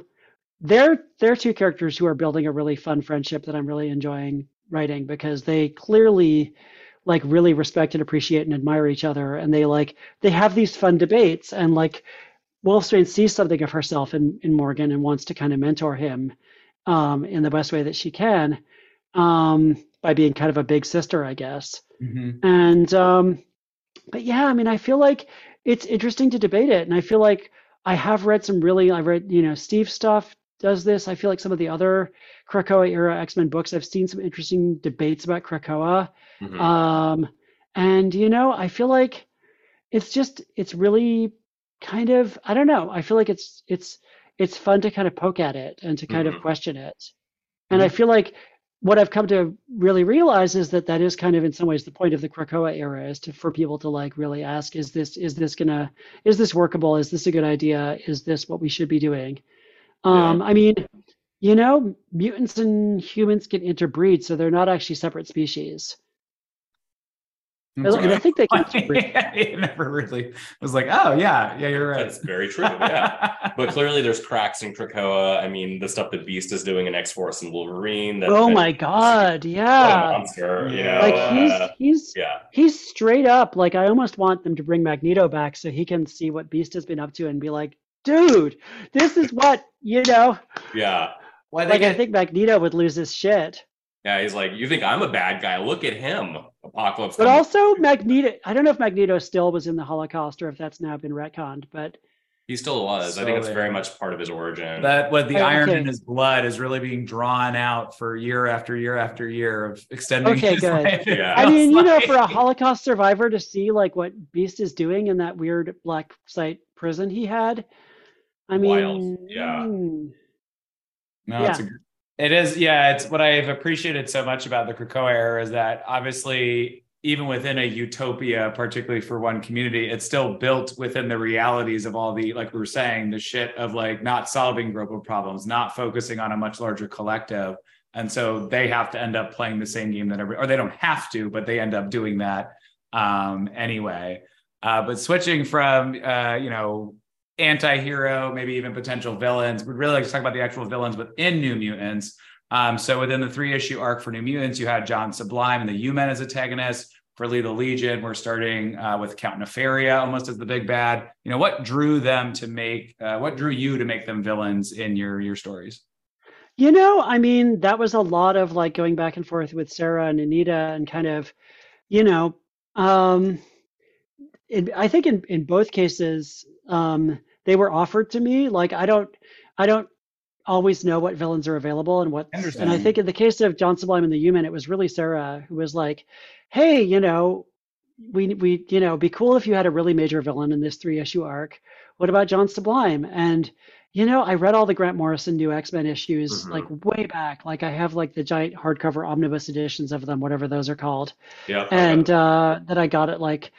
they're they're two characters who are building a really fun friendship that I'm really enjoying writing because they clearly like really respect and appreciate and admire each other and they like they have these fun debates and like Wolfsbane sees something of herself in, in Morgan and wants to kind of mentor him um, in the best way that she can um, by being kind of a big sister, I guess. Mm-hmm. And um, but yeah, I mean, I feel like it's interesting to debate it, and I feel like I have read some really I read you know Steve stuff does this. I feel like some of the other Krakoa era X Men books, I've seen some interesting debates about Krakoa. Mm-hmm. Um, and, you know, I feel like it's just, it's really kind of, I don't know. I feel like it's, it's, it's fun to kind of poke at it and to kind mm-hmm. of question it. And mm-hmm. I feel like what I've come to really realize is that that is kind of in some ways the point of the Krakoa era is to for people to like really ask is this is this gonna is this workable is this a good idea is this what we should be doing um, yeah. I mean, you know, mutants and humans can interbreed, so they're not actually separate species. And I think they can. it never really was like, oh yeah, yeah, you're right. That's very true. Yeah, but clearly there's cracks in Krakoa. I mean, the stuff that Beast is doing in X Force and Wolverine. That, oh my god, yeah. monster, you know. Like he's uh, he's yeah he's straight up. Like I almost want them to bring Magneto back so he can see what Beast has been up to and be like, dude, this is what you know. Yeah. Well, like I think Magneto would lose his shit. Yeah, he's like, you think I'm a bad guy? Look at him, Apocalypse. But also Magneto. I don't know if Magneto still was in the Holocaust or if that's now been retconned, but he still was. So I think it's very much part of his origin. That what the oh, iron in his blood is really being drawn out for year after year after year of extending. Okay, good. Life. Yeah. I mean, you know, for a Holocaust survivor to see like what Beast is doing in that weird black site prison he had, I mean, Wild. yeah. Hmm. No, yeah. it's a, it is. Yeah, it's what I've appreciated so much about the Krakoa era is that obviously, even within a utopia, particularly for one community, it's still built within the realities of all the, like we were saying, the shit of like not solving global problems, not focusing on a much larger collective. And so they have to end up playing the same game that every, or they don't have to, but they end up doing that um, anyway. Uh, but switching from, uh, you know, anti-hero, maybe even potential villains. We'd really like to talk about the actual villains within New Mutants. Um, so within the three issue arc for New Mutants, you had John Sublime and the U-Men as antagonists. For Lethal Legion, we're starting uh, with Count Nefaria almost as the big bad. You know, what drew them to make, uh, what drew you to make them villains in your your stories? You know, I mean, that was a lot of like going back and forth with Sarah and Anita and kind of, you know, um, it, I think in, in both cases, um, they were offered to me. Like I don't I don't always know what villains are available and what and I think in the case of John Sublime and the U-Men, it was really Sarah who was like, Hey, you know, we we you know, be cool if you had a really major villain in this three issue arc. What about John Sublime? And you know, I read all the Grant Morrison new X Men issues mm-hmm. like way back. Like I have like the giant hardcover omnibus editions of them, whatever those are called. Yeah. And uh, that I got at like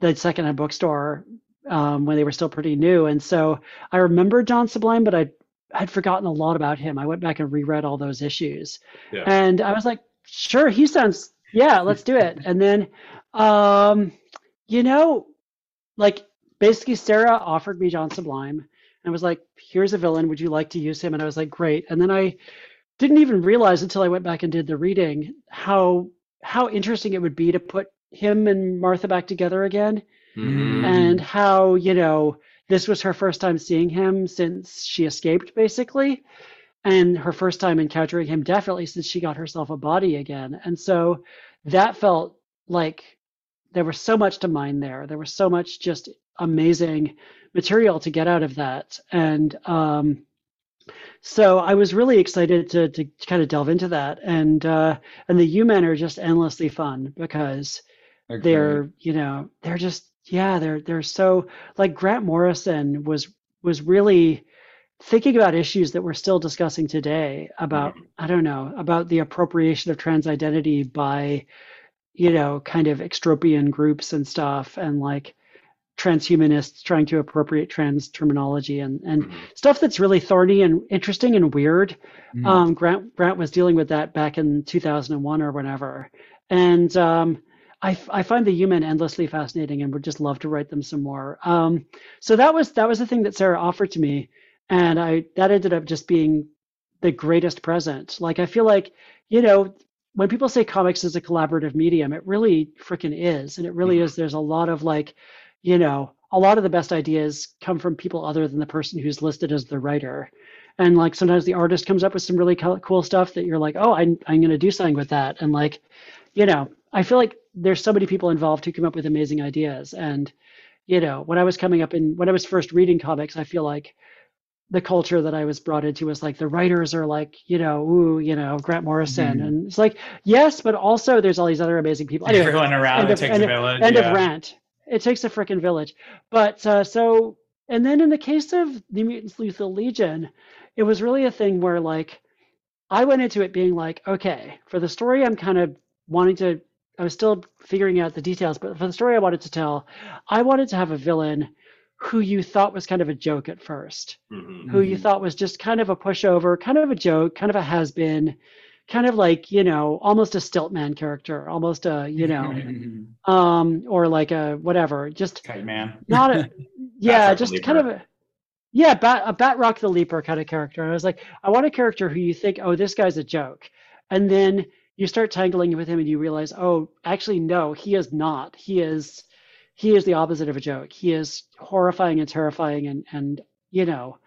the secondhand bookstore um, when they were still pretty new. And so I remember John Sublime, but I had forgotten a lot about him. I went back and reread all those issues, yeah. and I was like, sure, he sounds yeah, let's do it. and then, um, you know, like basically Sarah offered me John Sublime and was like, here's a villain. Would you like to use him? And I was like, great. And then I didn't even realize until I went back and did the reading how how interesting it would be to put him and Martha back together again. Mm-hmm. And how, you know, this was her first time seeing him since she escaped, basically. And her first time encountering him, definitely since she got herself a body again. And so that felt like there was so much to mine there. There was so much just amazing material to get out of that. And um, so I was really excited to to kind of delve into that. And uh, and the U-Men are just endlessly fun because okay. they're you know they're just yeah they're they're so like Grant Morrison was was really thinking about issues that we're still discussing today about mm-hmm. I don't know about the appropriation of trans identity by you know kind of extropian groups and stuff and like transhumanists trying to appropriate trans terminology and, and mm-hmm. stuff that's really thorny and interesting and weird. Mm-hmm. Um, Grant Grant was dealing with that back in 2001 or whenever, and um, I, I find the U-Men endlessly fascinating and would just love to write them some more. Um, so that was that was the thing that Sarah offered to me, and I that ended up just being the greatest present. Like I feel like you know when people say comics is a collaborative medium, it really freaking is, and it really mm-hmm. is. There's a lot of like you know, a lot of the best ideas come from people other than the person who's listed as the writer. And like sometimes the artist comes up with some really cool stuff that you're like, oh, I'm, I'm going to do something with that. And like, you know, I feel like there's so many people involved who come up with amazing ideas. And, you know, when I was coming up in, when I was first reading comics, I feel like the culture that I was brought into was like the writers are like, you know, ooh, you know, Grant Morrison. Mm-hmm. And it's like, yes, but also there's all these other amazing people. Anyway, Everyone around it of, takes end a village. End yeah. of rant it takes a freaking village. But uh, so, and then in the case of the Mutants Lethal Legion, it was really a thing where like I went into it being like, okay, for the story, I'm kind of wanting to. I was still figuring out the details, but for the story I wanted to tell, I wanted to have a villain who you thought was kind of a joke at 1st mm-hmm. who you mm-hmm. thought was just kind of a pushover, kind of a joke, kind of a has been, kind of like you know almost a stiltman character almost a you know um or like a whatever. Just kite man. not a yeah just kind of a yeah bat, a Batroc the leaper kind of character. And i was like i want a character who you think oh this guy's a joke. And then you start tangling with him and you realize oh actually no he is not he is he is the opposite of a joke he is horrifying and terrifying and and you know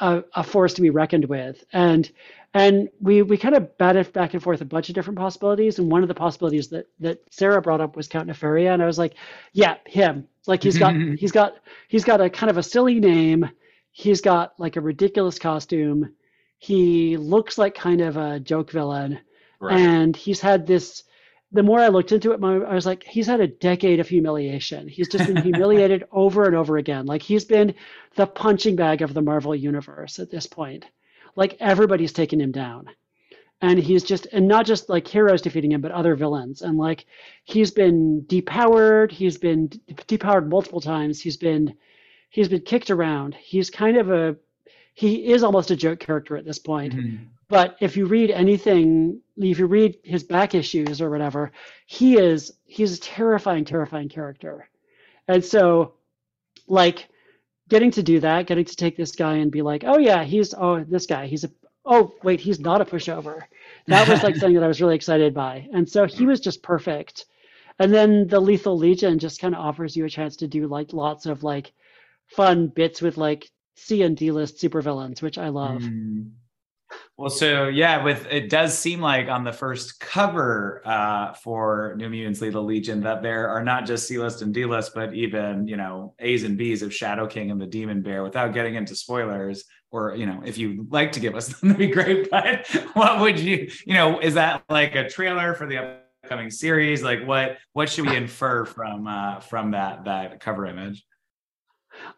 a, a force to be reckoned with and and we we kind of batted back and forth a bunch of different possibilities. And one of the possibilities that that Sarah brought up was Count Nefaria, and I was like, yeah, him. Like he's got he's got he's got a kind of a silly name. He's got like a ridiculous costume. He looks like kind of a joke villain, right. and he's had this. The more I looked into it, my, I was like, he's had a decade of humiliation. He's just been humiliated over and over again. Like he's been the punching bag of the Marvel universe at this point like everybody's taken him down and he's just and not just like heroes defeating him but other villains and like he's been depowered he's been depowered multiple times he's been he's been kicked around he's kind of a he is almost a joke character at this point mm-hmm. But if you read anything if you read his back issues or whatever he is he's a terrifying terrifying character and so like getting to do that, getting to take this guy and be like, oh yeah, he's oh this guy, he's a oh wait, he's not a pushover. That was like something that I was really excited by, and so he was just perfect. And then the Lethal Legion just kind of offers you a chance to do like lots of like fun bits with like C and D list supervillains, which I love. Mm. Well, so yeah, with it does seem like on the first cover uh, for New Mutants Lethal Legion that there are not just C list and D list, but even you know A's and B's of Shadow King and the Demon Bear. Without getting into spoilers, or you know, if you'd like to give us them, that'd be great. But what would you, you know, is that like a trailer for the upcoming series? Like what what should we infer from uh, from that that cover image?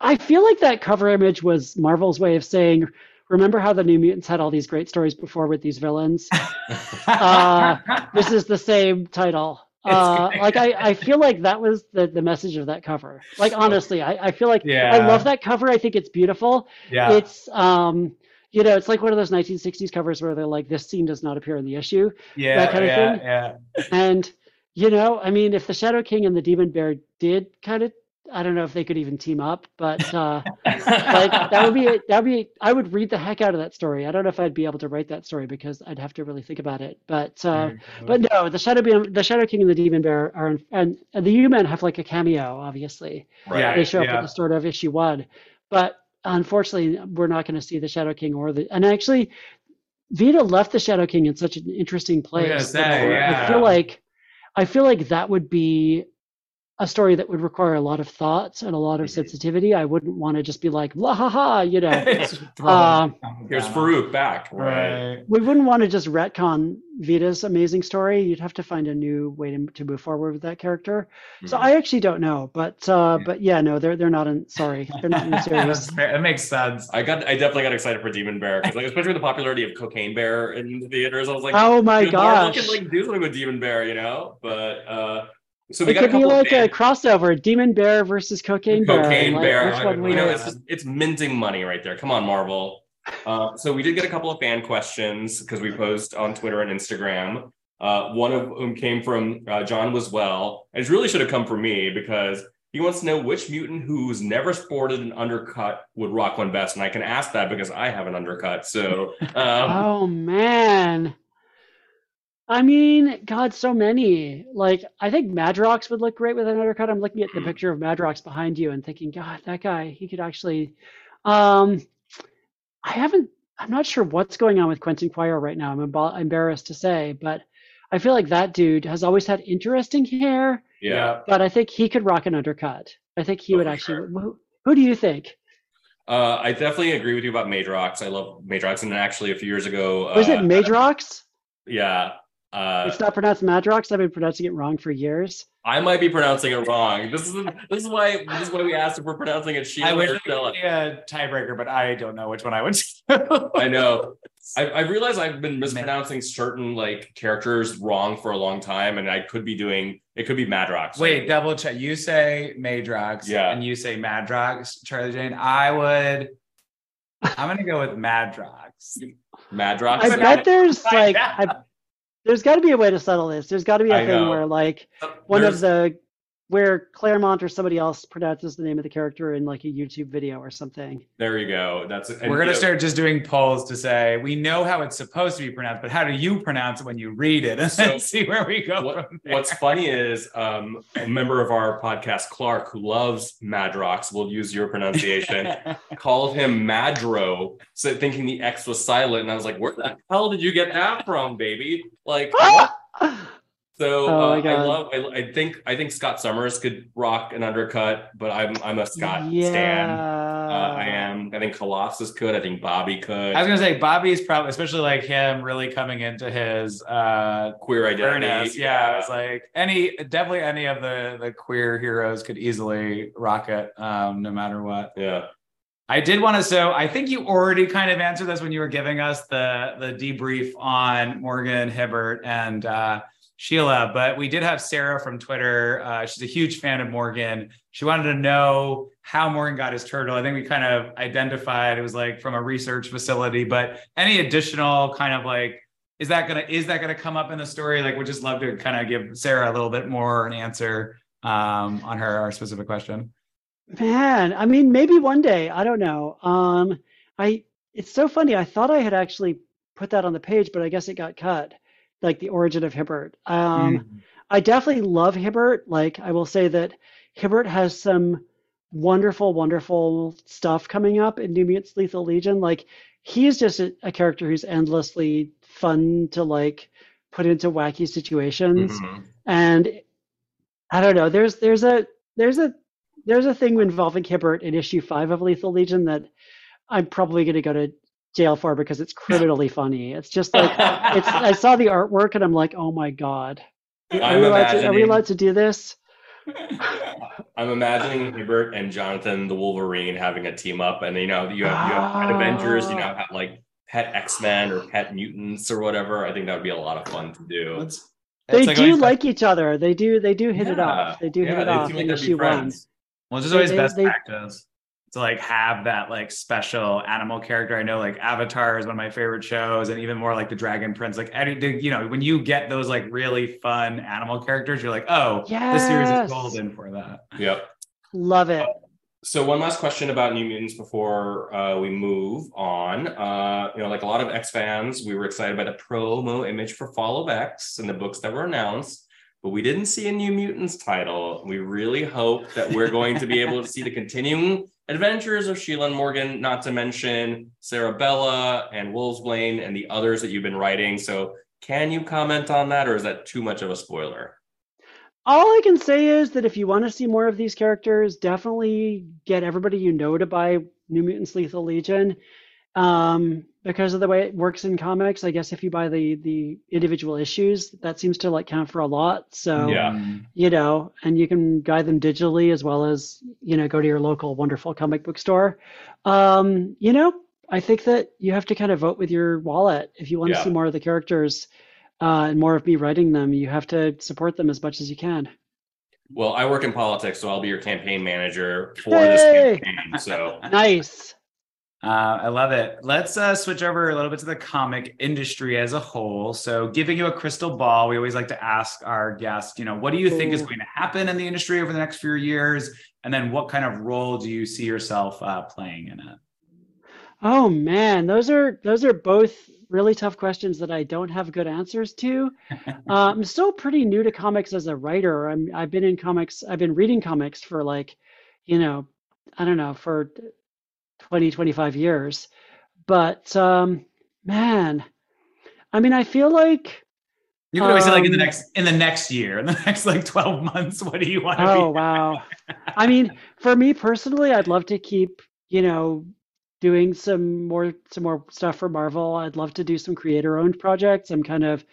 I feel like that cover image was Marvel's way of saying remember how the New Mutants had all these great stories before with these villains? uh, this is the same title. Uh, like I, I feel like that was the, the message of that cover. Like honestly, I, I feel like Yeah. I love that cover. I think it's beautiful. Yeah. It's um you know, it's like one of those 1960s covers where they're like, this scene does not appear in the issue. yeah. that kind of yeah. thing. Yeah. And you know, I mean, if the Shadow King and the Demon Bear did kind of, I don't know if they could even team up, but uh, like that would be that would be I would read the heck out of that story. I don't know if I'd be able to write that story because I'd have to really think about it. But uh, but no, the Shadow Beam, the Shadow King and the Demon Bear are in, and, and the U-Men have like a cameo, obviously. Right. They show up yeah. at the start of issue one, but unfortunately, we're not going to see the Shadow King or the and actually. Vita left the Shadow King in such an interesting place. say, I, I feel like I feel like that would be a story that would require a lot of thoughts and a lot of sensitivity. I wouldn't want to just be like, la ha ha, you know. It's Um, Here's Farouk back. Right. Right. we wouldn't want to just retcon Vita's amazing story. You'd have to find a new way to, to move forward with that character. So Mhm. I actually don't know, but uh, Yeah. but yeah, no, they're they're not in. Sorry, they're not in the series. It makes sense. I got. I definitely got excited for Demon Bear because, like, especially with the popularity of Cocaine Bear in the theaters, I was like, oh my god, Marvel can like do something with Demon Bear, you know. But uh, so we It got a could be like a crossover: Demon Bear versus Cocaine Bear. Cocaine Like, Bear. Which one we you know, it's just it's minting money right there. Come on, Marvel. Uh, so we did get a couple of fan questions because we post on Twitter and Instagram. Uh, one of whom came from uh, John was well. It really should have come from me because he wants to know which mutant who's never sported an undercut would rock one best, and I can ask that because I have an undercut. So um, Oh man. I mean, God, so many. Like, I think Madrox would look great with an undercut. I'm looking at the picture of Madrox behind you and thinking, God, that guy, he could actually. Um, I haven't. I'm not sure what's going on with Quentin Quire right now. I'm emba- embarrassed to say, but I feel like that dude has always had interesting hair. yeah. But I think he could rock an undercut. I think he Oh, would for actually. Who, who do you think? Uh, I definitely agree with you about Madrox. I love Madrox, and actually, a few years ago, Was it uh, Madrox? yeah, uh, It's not pronounced Madrox. I've been pronouncing it wrong for years. I might be pronouncing it wrong. This is this is why this is why we asked if we're pronouncing it I Sheila wish or Stella. be a tiebreaker, but I don't know which one I would. I know. I, I realize I've been mispronouncing certain like characters wrong for a long time, and I could be doing it. Could be Madrox. Wait, double check. You say Madrox, Yeah. and you say Madrox, Charlie Jane. I would. I'm gonna go with Madrox. Madrox. I bet there's like. I, there's got to be a way to settle this. There's got to be a I thing know. where like one There's- of the where Claremont or somebody else pronounces the name of the character in like a YouTube video or something. There you go. That's and, We're gonna you know, start just doing polls to say we know how it's supposed to be pronounced, but how do you pronounce it when you read it, and So, then see where we go What, from there. what's funny is um, a member of our podcast, Clark, who loves Madrox, will use your pronunciation. called him Madro, so thinking the X was silent, and I was like, "Where the hell did you get that from, baby?" Like, what? so Oh uh, I love. I, I think I think Scott Summers could rock an undercut, but I'm I'm a Scott yeah. stan. Uh, I am. I think Colossus could. I think Bobby could. I was gonna say Bobby's probably, especially like him, really coming into his uh Queer identity. queerness. Yeah, it's like any, definitely any of the the queer heroes could easily rock it, um, no matter what. yeah. I did want to. So I think you already kind of answered this when you were giving us the the debrief on Morgan Hibbert and uh, Sheila. But we did have Sarah from Twitter. Uh, she's a huge fan of Morgan. She wanted to know how Morgan got his turtle. I think we kind of identified it was like from a research facility. But any additional kind of like is that gonna is that gonna come up in the story? Like, we'd just love to kind of give Sarah a little bit more an answer um, on her our specific question. Man, I mean, maybe one day. I don't know. Um, I it's so funny. I thought I had actually put that on the page, but I guess it got cut. Like the origin of Hibbert. Um, Mm. I definitely love Hibbert. Like I will say that Hibbert has some wonderful, wonderful stuff coming up in New Mutants Lethal Legion. Like he's just a, a character who's endlessly fun to like put into wacky situations. Mhm. And I don't know, there's there's a there's a there's a thing involving Hibbert in issue five of Lethal Legion that I'm probably gonna go to jail for because it's criminally funny. It's just like it's I saw the artwork and I'm like, oh my god. Are I'm we, allowed to, are we allowed to do this? I'm imagining Hibbert and Jonathan the Wolverine having a team up, and you know you have you have pet Ah. Avengers, you know have like pet X Men or pet mutants or whatever. I think that would be a lot of fun to do. It's- They like do like each other. They do they do hit it off. They do hit it they off seem like in they'd be issue one. friends. Well, it's just always they- best they- practice to like have that like special animal character. I know like Avatar is one of my favorite shows, and even more like the Dragon Prince. Like any, you know, when you get those like really fun animal characters, you're like, oh, this series is golden for that. Yep. Love it. So one last question about New Mutants before uh, we move on. Uh, you know, like a lot of X fans, we were excited by the promo image for Fall of X and the books that were announced, but we didn't see a New Mutants title. We really hope that we're going to be able to see the continuing adventures of Sheila and Morgan, not to mention Cerebella and Wolfsbane and the others that you've been writing. So can you comment on that, or is that too much of a spoiler? All I can say is that if you want to see more of these characters, definitely get everybody you know to buy New Mutants Lethal Legion. Um, because of the way it works in comics, I guess if you buy the the individual issues, that seems to like count for a lot. So Yeah. You know, and you can buy them digitally as well as, you know, go to your local wonderful comic book store. Um, you know, I think that you have to kind of vote with your wallet. If you want Yeah. to see more of the characters uh, and more of me writing them, you have to support them as much as you can. Well, I work in politics, so I'll be your campaign manager for this campaign. So Nice. Uh, I love it. Let's uh, switch over a little bit to the comic industry as a whole. So, giving you a crystal ball, we always like to ask our guests, you know, what do you think is going to happen in the industry over the next few years? And then, what kind of role do you see yourself uh, playing in it? Oh man, those are those are both really tough questions that I don't have good answers to. Uh, I'm still pretty new to comics as a writer. I'm I've been in comics, I've been reading comics for like, you know, I don't know, for 20, 25 years. But um man, I mean, I feel like You could always say, like, in the Um, next in the next year, in the next like twelve months, what do you want to Oh wow. I mean, for me personally, I'd love to keep, you know, doing some more some more stuff for Marvel. I'd love to do some creator owned projects. I'm kind of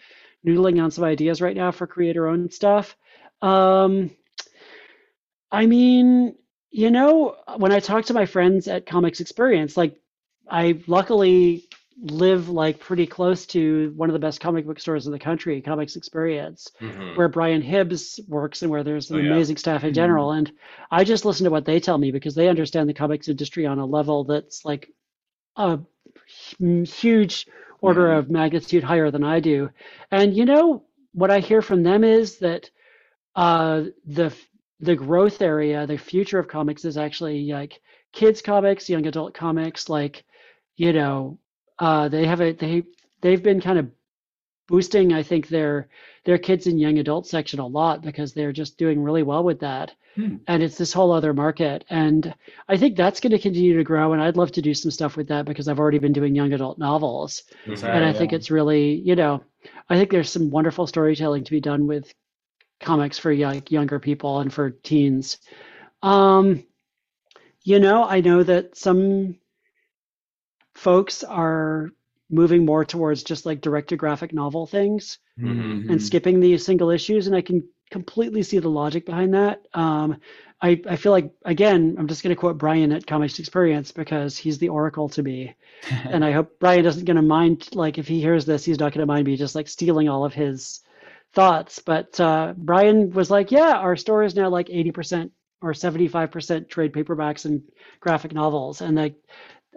noodling on some ideas right now for creator owned stuff. Um I mean, you know, when I talk to my friends at Comix Experience, like I luckily live like pretty close to one of the best comic book stores in the country, Comix Experience mhm. where Brian Hibbs works and where there's an Oh, yeah. amazing staff in general. And I just listen to what they tell me because they understand the comics industry on a level that's like a huge order Yeah. of magnitude higher than I do. And you know what I hear from them is that uh, the the growth area, the future of comics is actually like kids comics, young adult comics. Like you know, uh, they have a they they've been kind of boosting I think their their kids and young adult section a lot because they're just doing really well with that. Hmm. And it's this whole other market. And I think that's going to continue to grow. And I'd love to do some stuff with that because I've already been doing young adult novels. Mhm. and I think it's really, you know, I think there's some wonderful storytelling to be done with comics for like younger people and for teens. Um, you know, I know that some folks are moving more towards just like direct to graphic novel things Mhm. and skipping the single issues and i can completely see the logic behind that um, I, I feel like again i'm just going to quote brian at comix experience because he's the oracle to me and i hope brian doesn't going to mind like if he hears this he's not going to mind me just like stealing all of his thoughts but uh, brian was like yeah our store is now like 80% or 75% trade paperbacks and graphic novels and like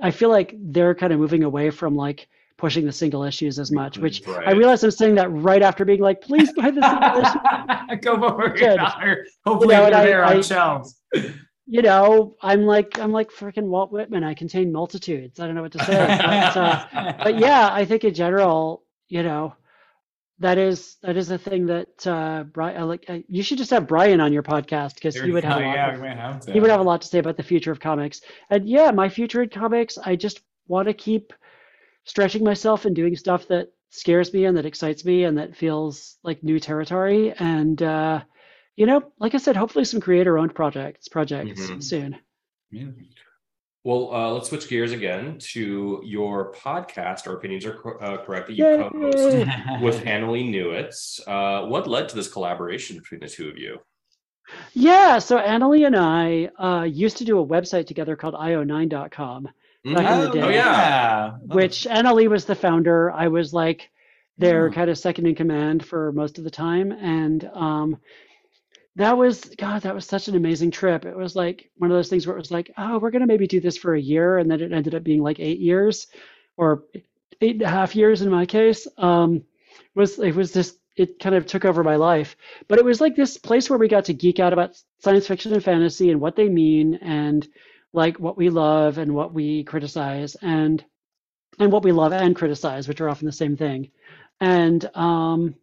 i feel like they're kind of moving away from like pushing the single issues as much which I Right. realize I'm saying that right after being like, please buy the single issue. Go for it. Good. Hopefully, You know, I- on shelves. You know, I'm like I'm like freaking Walt Whitman. I contain multitudes. I don't know what to say. But, uh, but yeah, I think in general, you know, that is that is a thing that uh, Brian like. Uh, you should just have Brian on your podcast because he would have a lot. yeah, of, we might have to. he would have a lot to say about the future of comics. And yeah, my future in comics, I just want to keep stretching myself and doing stuff that scares me and that excites me and that feels like new territory. And uh, you know, like I said, hopefully some creator-owned projects projects Mhm. soon. Yeah. Well, uh, let's switch gears again to your podcast. Our opinions are cor- uh, correct that you Yay. co-host with Annalee Newitz. Uh, what led to this collaboration between the two of you? Yeah, so Annalee and I uh, used to do a website together called io9.com, Back in the Mhm. day. Oh yeah. which Annalee was the founder. I was like their Hmm. kind of second in command for most of the time. And um, that was, God, that was such an amazing trip. It was like one of those things where it was like, oh, we're going to maybe do this for a year. And then it ended up being like eight years or eight and a half years in my case. Um, was it was just it kind of took over my life but it was like this place where we got to geek out about science fiction and fantasy and what they mean and like what we love and what we criticize and and what we love and criticize which are often the same thing and um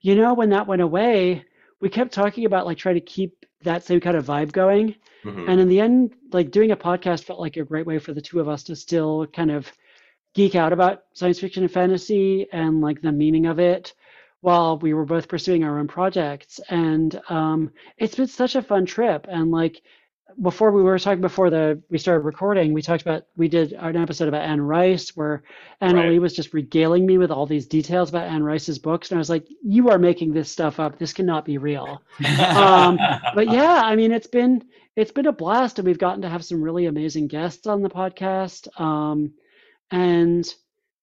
you know when that went away we kept talking about like trying to keep that same kind of vibe going Mhm. and in the end, like doing a podcast felt like a great way for the two of us to still kind of geek out about science fiction and fantasy and like the meaning of it while we were both pursuing our own projects. And um, it's been such a fun trip. And like before we were talking before the we started recording, we talked about we did an episode about Anne Rice where Anna Right. Lee was just regaling me with all these details about Anne Rice's books. And I was like, you are making this stuff up. This cannot be real um, but yeah, I mean, it's been it's been a blast, and we've gotten to have some really amazing guests on the podcast. Um, and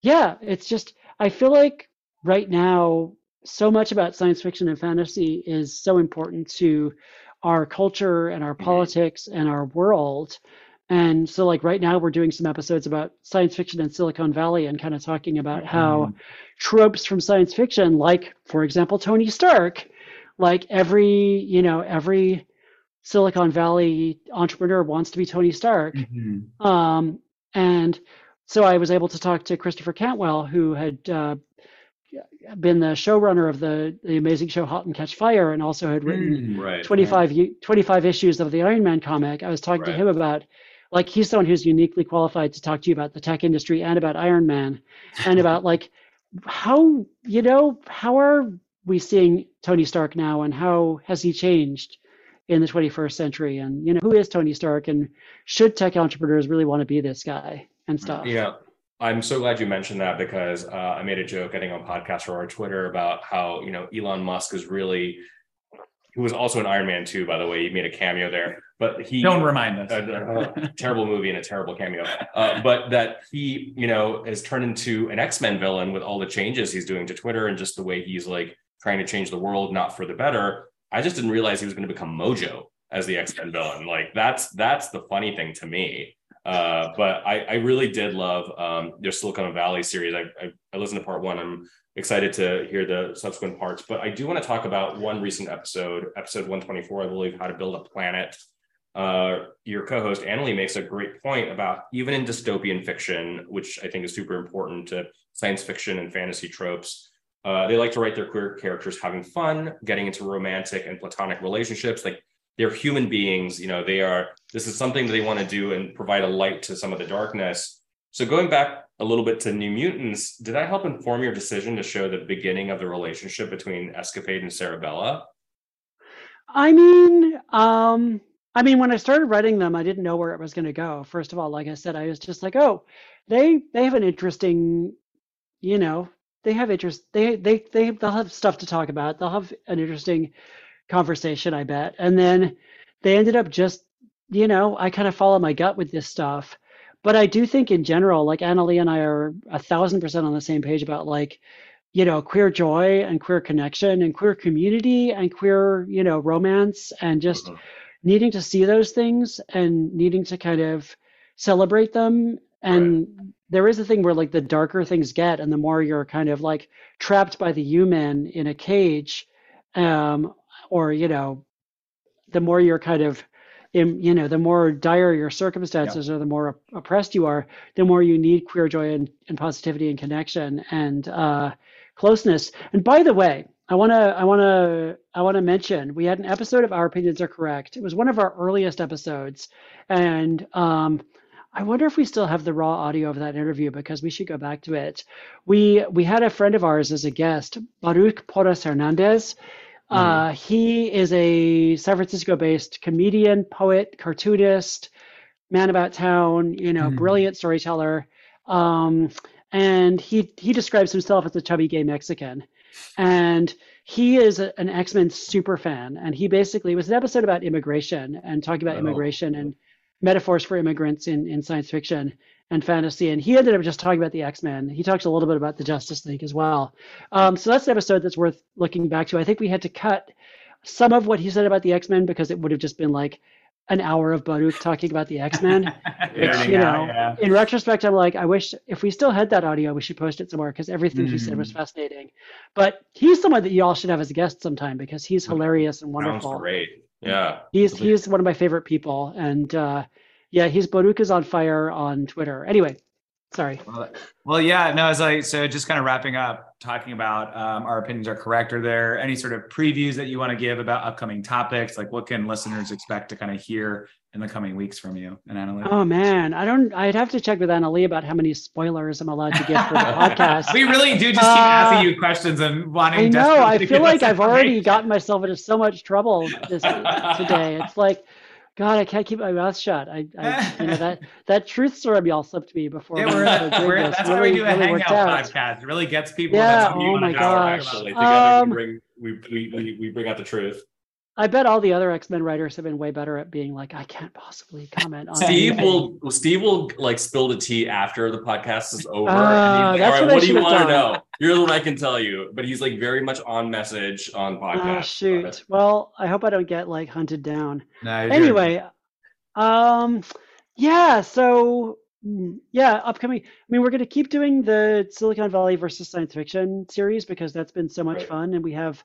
yeah, it's just I feel like right now, so much about science fiction and fantasy is so important to our culture and our Mhm. politics and our world. And so, like right now, we're doing some episodes about science fiction and Silicon Valley and kind of talking about how tropes from science fiction, like for example Tony Stark, like every you know every Silicon Valley entrepreneur wants to be Tony Stark. Mhm. Um, and so I was able to talk to Christopher Cantwell, who had uh, been the showrunner of the, the amazing show Halt and Catch Fire*, and also had written Mm. Right. 25, u- 25 issues of the Iron Man comic. I was talking to him about, like, he's someone who's uniquely qualified to talk to you about the tech industry and about Iron Man, and about like how you know how are we seeing Tony Stark now, and how has he changed in the 21st century, and you know who is Tony Stark, and should tech entrepreneurs really want to be this guy and stuff. Yeah. I'm so glad you mentioned that because uh, I made a joke I think, on podcast or our Twitter about how, you know, Elon Musk is really, who was also an Iron Man too, by the way. He made a cameo there, but he, Don't remind us. a, a terrible movie and a terrible cameo. Uh, but that he, you know, has turned into an X Men villain with all the changes he's doing to Twitter and just the way he's like trying to change the world, not for the better. I just didn't realize he was going to become Mojo as the X Men villain. Like that's that's the funny thing to me. Uh, but I, I really did love um, their Silicon Valley series. I, I, I listened to part one. I'm excited to hear the subsequent parts. But I do want to talk about one recent episode, episode 124, I believe, How to Build a Planet uh, your co-host Annalee makes a great point about even in dystopian fiction, which I think is super important to science fiction and fantasy tropes. Uh, they like to write their queer characters having fun, getting into romantic and platonic relationships. Like they're human beings, you know. They are. This is something that they want to do and provide a light to some of the darkness. So going back a little bit to New Mutants, did that help inform your decision to show the beginning of the relationship between Escapade and Cerebella? I mean, um, I mean, when I started writing them, I didn't know where it was going to go. First of all, like I said, I was just like, oh, they they have an interesting, you know, they have interest. They they they they'll have stuff to talk about. They'll have an interesting conversation, I bet. And then they ended up just, you know, I kind of follow my gut with this stuff. But I do think in general, like Annalee and I are a thousand percent on the same page about like, you know, queer joy and queer connection and queer community and queer, you know, romance and just Mhm. needing to see those things and needing to kind of celebrate them. And there is a thing where like the darker things get and the more you're kind of like trapped by the human in a cage, um, or, you know, the more you're kind of in, you know, the more dire your circumstances or the more op- oppressed you are, the more you need queer joy and, and positivity and connection. And uh, closeness. And by the way, I want to I want to I want to mention we had an episode of Our Opinions Are Correct. It was one of our earliest episodes, and um, I wonder if we still have the raw audio of that interview because we should go back to it. We we had a friend of ours as a guest, Baruch Porras Hernandez. Mm-hmm. Uh, he is a San Francisco-based comedian, poet, cartoonist, man about town. You know, mm-hmm. brilliant storyteller. Um, and he he describes himself as a chubby gay Mexican and he is a, an X-Men super fan. And he basically was an episode about immigration and talking about oh. immigration and metaphors for immigrants in, in science fiction and fantasy. And he ended up just talking about the X-Men. He talks a little bit about the Justice League as well. Um, so that's an episode that's worth looking back to. I think we had to cut some of what he said about the X-Men because it would have just been like an hour of Baruch talking about the X Men. yeah, you know, yeah. in retrospect, I'm like, I wish if we still had that audio, we should post it somewhere because everything mm. he said was mm. fascinating. But he's someone that you all should have as a guest sometime because he's hilarious and wonderful. Sounds great. Yeah, he's he's one of my favorite people, and uh, yeah, he's Baruch is on fire on Twitter. Anyway, sorry. Well, well, yeah, no, it's like so. Just kind of wrapping up, talking about um, our opinions are correct. Are there any sort of previews that you want to give about upcoming topics? Like, what can listeners expect to kind of hear in the coming weeks from you and Annalee? Oh man, I don't. I'd have to check with Annalee about how many spoilers I'm allowed to give for the podcast. we really do just keep uh, asking you questions and wanting. I know. I feel like I've already gotten myself into so much trouble this today. It's like God, I can't keep my mouth shut. I, I you know that that truth serum y'all slipped me before. Yeah, we're, we're, that's really, why we do a really hangout podcast. It really gets people. Yeah. Oh my gosh. Together um, we bring we, we, we, we bring out the truth. I bet all the other X Men writers have been way better at being like, I can't possibly comment on. Steve anything. will Steve will like spill the tea after the podcast is over. Uh, like, all right, what do you want to know? You're the one I can tell you, but he's like very much on message on ah, podcast. Uh, shoot. Well, I hope I don't get like hunted down. No, anyway, um, yeah. So yeah, upcoming. I mean, we're going to keep doing the Silicon Valley versus science fiction series because that's been so much right. fun, and we have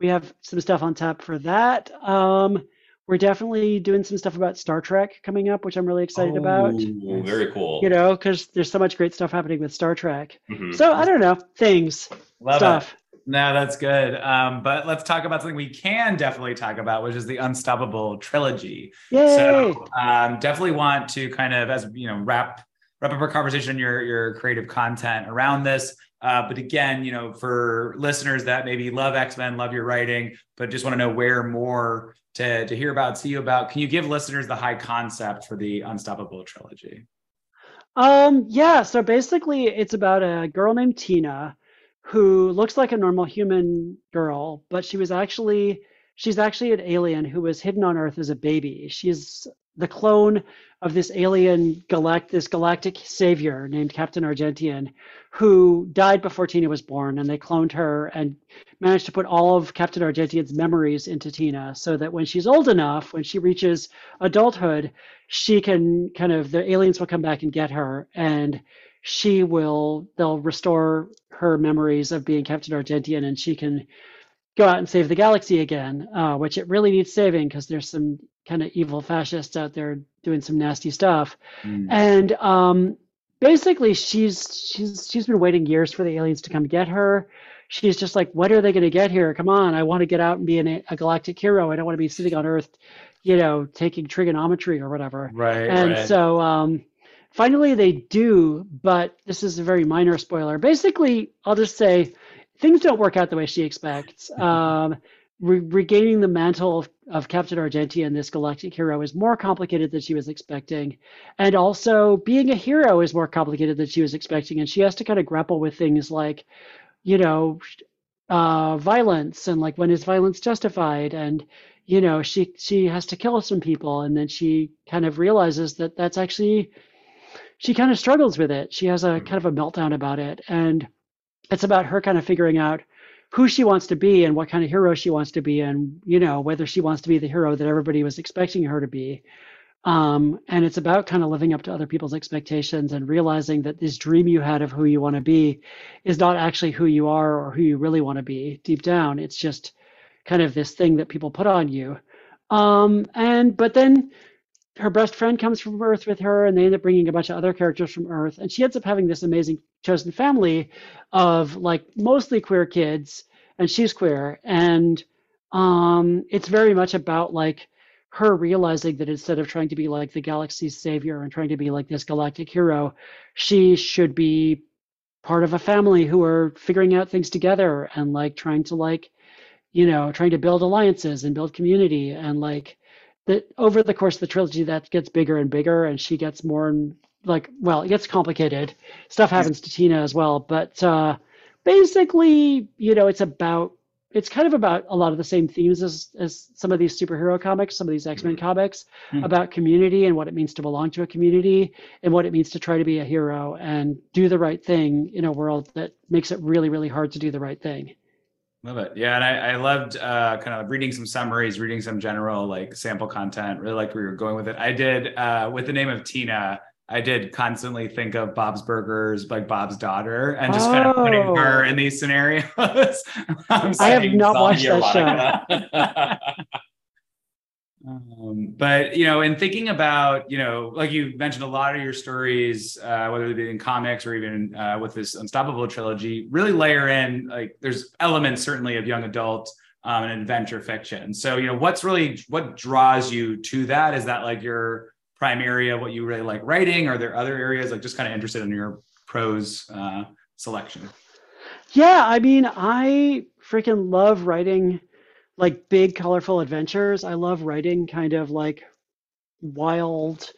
we have some stuff on tap for that. Um, we're definitely doing some stuff about Star Trek coming up, which I'm really excited oh, about. Very cool. You know, because there's so much great stuff happening with Star Trek. Mm-hmm. So I don't know things, Love stuff. It. No, that's good. Um, but let's talk about something we can definitely talk about, which is the Unstoppable trilogy. Yay! So um, definitely want to kind of, as you know, wrap wrap up our conversation, your your creative content around this. Uh, but again, you know, for listeners that maybe love X Men, love your writing, but just want to know where more to, to hear about, see you about, can you give listeners the high concept for the Unstoppable trilogy? Um, yeah. So basically, it's about a girl named Tina who looks like a normal human girl, but she was actually she's actually an alien who was hidden on Earth as a baby. She's the clone of this alien galactic this galactic savior named Captain Argentian, who died before Tina was born, and they cloned her and managed to put all of Captain Argentian's memories into Tina, so that when she's old enough, when she reaches adulthood, she can kind of the aliens will come back and get her, and she will they'll restore her memories of being Captain Argentian, and she can go out and save the galaxy again, uh, which it really needs saving because there's some kind of evil fascists out there doing some nasty stuff. Mm. And um, basically, she's she's she's been waiting years for the aliens to come get her. She's just like, what are they going to get here? Come on, I want to get out and be an, a galactic hero. I don't want to be sitting on Earth, you know, taking trigonometry or whatever. Right. And right. so um, finally they do, but this is a very minor spoiler. Basically, I'll just say things don't work out the way she expects. Um, re- regaining the mantle of, of Captain Argentian, this galactic hero, is more complicated than she was expecting. And also, being a hero is more complicated than she was expecting. And she has to kind of grapple with things like, you know, uh, violence and like when is violence justified and you know she she has to kill some people and then she kind of realizes that that's actually she kind of struggles with it she has a mm-hmm. kind of a meltdown about it and it's about her kind of figuring out who she wants to be and what kind of hero she wants to be and you know whether she wants to be the hero that everybody was expecting her to be. Um, and it's about kind of living up to other people's expectations and realizing that this dream you had of who you want to be is not actually who you are or who you really want to be deep down. It's just kind of this thing that people put on you. Um, and but then her best friend comes from Earth with her, and they end up bringing a bunch of other characters from Earth, and she ends up having this amazing chosen family of like mostly queer kids, and she's queer, and um, it's very much about like her realizing that instead of trying to be like the galaxy's savior and trying to be like this galactic hero, she should be part of a family who are figuring out things together and like trying to like you know trying to build alliances and build community and like that over the course of the trilogy that gets bigger and bigger and she gets more and like well it gets complicated stuff happens to tina as well but uh basically you know it's about it's kind of about a lot of the same themes as as some of these superhero comics, some of these X Men mm-hmm. comics mm-hmm. about community and what it means to belong to a community and what it means to try to be a hero and do the right thing in a world that makes it really really hard to do the right thing. Love it. Yeah, and I, I loved uh, kind of reading some summaries, reading some general like sample content. Really like we were going with it. I did uh, with the name of Tina. I did constantly think of Bob's Burgers, like Bob's daughter, and just oh. kind of putting her in these scenarios. I have not watched that show. um, but you know, in thinking about you know, like you mentioned, a lot of your stories, uh, whether they be in comics or even uh, with this Unstoppable trilogy, really layer in like there's elements certainly of young adult um, and adventure fiction. So you know, what's really what draws you to that? Is that like your prime area what you really like writing? Are there other areas like just kind of interested in your prose uh, selection? Yeah, I mean, I freaking love writing like big, colorful adventures. I love writing kind of like wild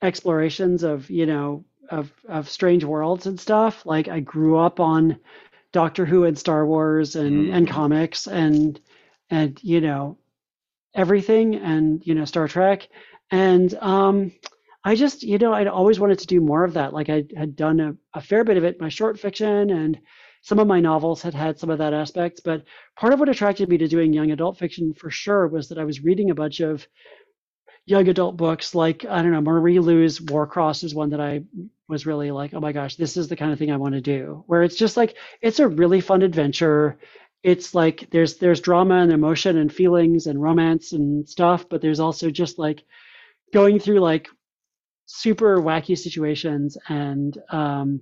explorations of, you know, of of strange worlds and stuff. Like I grew up on Doctor Who and Star Wars and mm. and comics and and you know everything and you know Star Trek and um, I just, you know, I'd always wanted to do more of that. Like I had done a, a fair bit of it, my short fiction and some of my novels had had some of that aspect. But part of what attracted me to doing young adult fiction for sure was that I was reading a bunch of young adult books like I don't know Marie Lu's Warcross is one that I was really like oh my gosh this is the kind of thing I want to do where it's just like it's a really fun adventure it's like there's there's drama and emotion and feelings and romance and stuff but there's also just like going through like super wacky situations and um,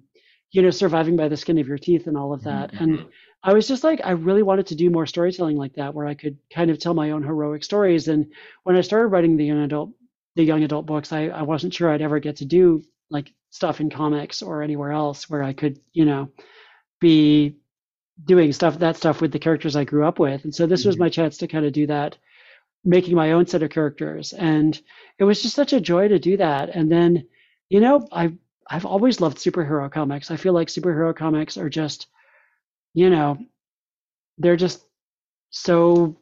you know surviving by the skin of your teeth and all of that. Mm-hmm. and i was just like i really wanted to do more storytelling like that where i could kind of tell my own heroic stories. And when i started writing the young adult the young adult books i, I wasn't sure i'd ever get to do like stuff in comics or anywhere else where i could you know be doing stuff that stuff with the characters i grew up with. And so this mm-hmm. was my chance to kind of do that making my own set of characters. And it was just such a joy to do that. And then you know i i've always loved superhero comics i feel like superhero comics are just you know they're just so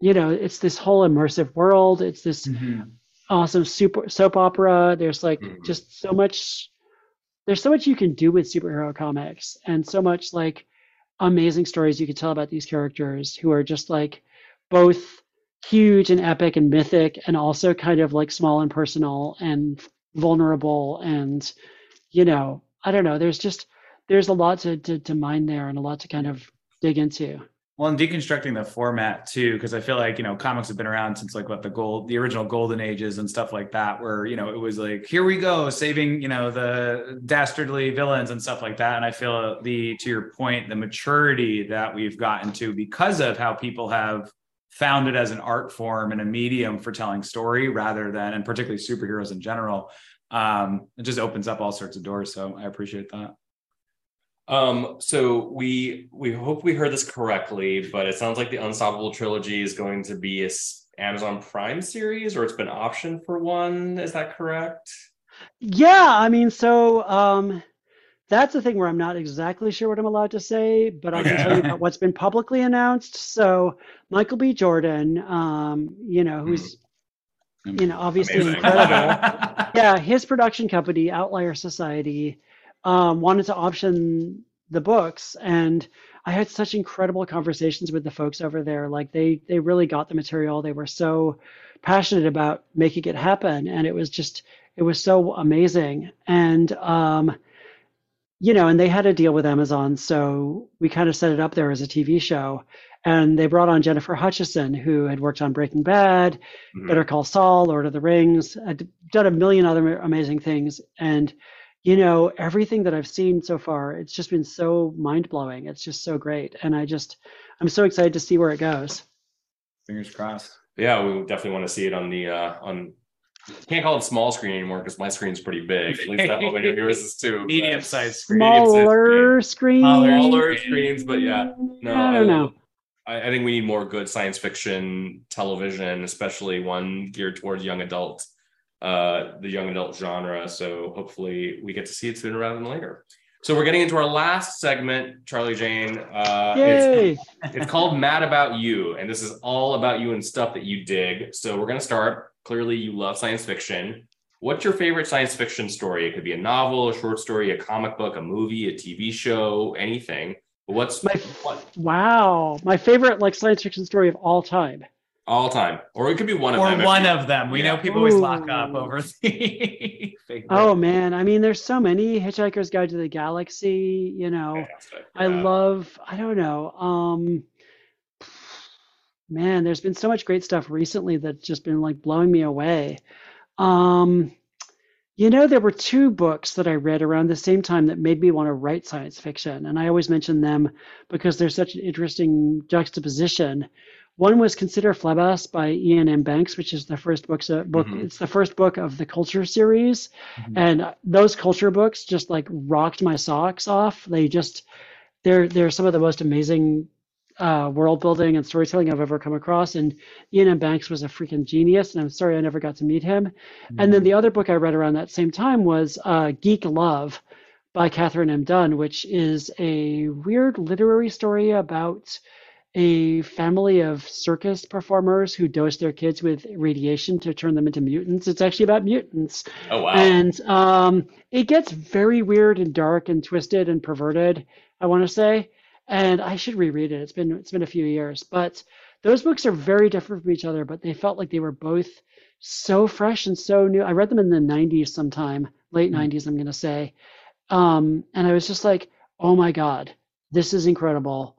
you know it's this whole immersive world it's this mm-hmm. awesome super soap opera there's like mm-hmm. just so much there's so much you can do with superhero comics and so much like amazing stories you can tell about these characters who are just like both huge and epic and mythic and also kind of like small and personal and vulnerable and you know i don't know there's just there's a lot to, to, to mine there and a lot to kind of dig into. Well and deconstructing the format too because i feel like you know comics have been around since like what the gold the original golden ages and stuff like that where you know it was like here we go saving you know the dastardly villains and stuff like that. And i feel the to your point the maturity that we've gotten to because of how people have found it as an art form and a medium for telling story rather than, and particularly superheroes in general, um, it just opens up all sorts of doors. So I appreciate that. Um, so we we hope we heard this correctly, but it sounds like the Unstoppable trilogy is going to be a Amazon Prime series, or it's been optioned for one. Is that correct? Yeah, I mean, so um, that's the thing where I'm not exactly sure what I'm allowed to say, but I can tell you about what's been publicly announced. So Michael B. Jordan, um, you know, who's mm. You know obviously Amazing. incredible. yeah, his production company, Outlier Society, um, wanted to option the books, and I had such incredible conversations with the folks over there. Like they they really got the material. They were so passionate about making it happen, and it was just it was so amazing. And um, you know, and they had a deal with Amazon, so we kind of set it up there as a TV show. And they brought on Jennifer Hutchison, who had worked on Breaking Bad, Mhm. Better Call Saul, Lord of the Rings, had done a million other amazing things. And, you know, everything that I've seen so far, it's just been so mind blowing. It's just so great. And I just, I'm so excited to see where it goes. Fingers crossed. Yeah, we definitely want to see it on the uh on. Can't call it small screen anymore because my screen's pretty big. At least that hope yours is too. Medium sized screen. Medium-sized Smaller screen. Smaller screens, but yeah, no, I don't know. I, I think we need more good science fiction television, especially one geared towards young adult, uh, the young adult genre. So hopefully we get to see it sooner rather than later. So we're getting into our last segment, Charlie Jane. Uh, it's, Yay! it's called Mad About You, and this is all about you and stuff that you dig. So we're gonna start. Clearly, you love science fiction. What's your favorite science fiction story? It could be a novel, a short story, a comic book, a movie, a TV show, anything. But what's My- what Wow, my favorite like science fiction story of all time. all time, or it could be one of or them. if one of them. We Yeah. know people always lock up over the. Oh man, I mean, there's so many. Hitchhiker's Guide to the Galaxy. You know, Fantastic. I love. I don't know. Um, man, there's been so much great stuff recently that's just been like blowing me away. Um, you know, there were two books that I read around the same time that made me want to write science fiction, and I always mention them because they're such an interesting juxtaposition. One was Consider Phlebas by Iain M. Banks, which is the first book's uh, book. Mhm. It's the first book of the Culture series, Mhm. and those culture books just like rocked my socks off. They just they're they're some of the most amazing uh, world building and storytelling I've ever come across. And Iain M. Banks was a freaking genius, and I'm sorry I never got to meet him. And then the other book I read around that same time was uh, Geek Love by Katherine M. Dunn, which is a weird literary story about a family of circus performers who dose their kids with radiation to turn them into mutants. It's actually about mutants. Oh wow. And um, it gets very weird and dark and twisted and perverted, I want to say. And I should reread it. It's been it's been a few years, but those books are very different from each other, but they felt like they were both so fresh and so new. I read them in the 90s sometime, late Mm. 90s, I'm going to say. Um, and I was just like, "Oh my god, this is incredible."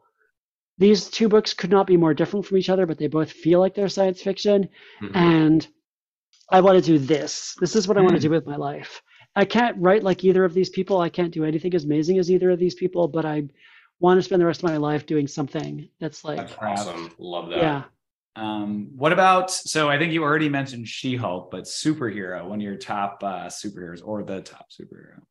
These two books could not be more different from each other, but they both feel like they're science fiction Mhm. and I want to do this. This is what I want to Hmm. do with my life. I can't write like either of these people. I can't do anything as amazing as either of these people, but I want to spend the rest of my life doing something that's like, That's awesome. Love that. yeah. Um, what about? So I think you already mentioned She-Hulk, but superhero, one of your top uh, superheroes or the top superhero.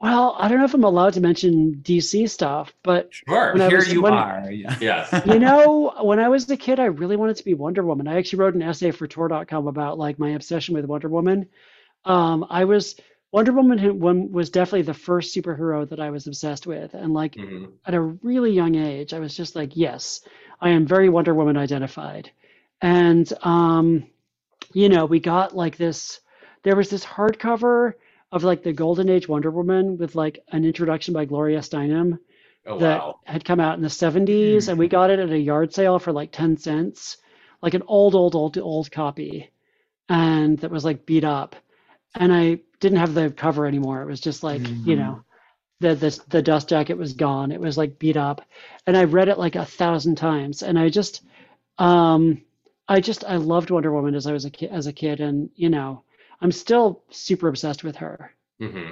Well, I don't know if I'm allowed to mention DC stuff, but Sure. Here was- you when- are. Yeah. yes. you know, when I was a kid, I really wanted to be Wonder Woman. I actually wrote an essay for Tor.com about like my obsession with Wonder Woman. Um, I was Wonder Woman one was definitely the first superhero that I was obsessed with, and like Mhm. at a really young age, I was just like, yes, I am very Wonder Woman identified. And, um, you know, we got like this, there was this hardcover of like the Golden Age Wonder Woman with like an introduction by Gloria Steinem Oh that wow. had come out in the 70s. And we got it at a yard sale for like 10 cents, like an old, old, old, old copy. And that was like beat up. And I didn't have the cover anymore. It was just like, you Mhm. know, the, the the dust jacket was gone. It was like beat up, and I read it like a thousand times. And I just, um, I just I loved Wonder Woman as I was a kid, as a kid, and you know, I'm still super obsessed with her. hmm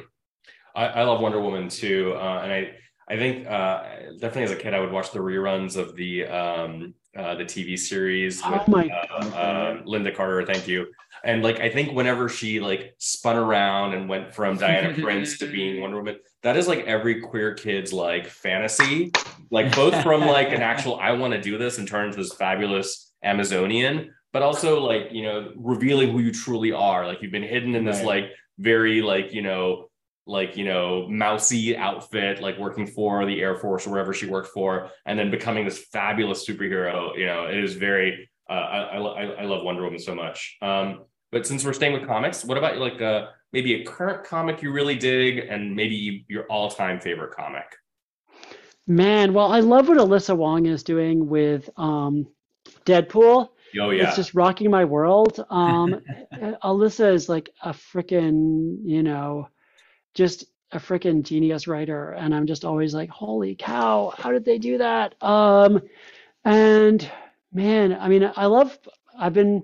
I, I love Wonder Woman too, uh, and I I think uh, definitely as a kid I would watch the reruns of the um, uh, the TV series Oh with my uh, uh, Lynda Carter. Thank you. And like I think whenever she like spun around and went from Diana Prince to being Wonder Woman, that is like every queer kid's like fantasy. Like both from like an actual I want to do this and turn into this fabulous Amazonian, but also like you know revealing who you truly are. Like you've been hidden in this Right. like very like you know like you know mousy outfit like working for the air force or wherever she worked for and then becoming this fabulous superhero you know it is very uh, I, I, I love wonder woman so much um but since we're staying with comics what about like uh maybe a current comic you really dig and maybe your all-time favorite comic Man, well, I love what Alyssa Wong is doing with um, Deadpool. oh yeah It's just rocking my world. Um, Alyssa is like a freaking, you know, just a freaking genius writer, and I'm just always like, holy cow, how did they do that? Um, and man, I mean, I love. I've been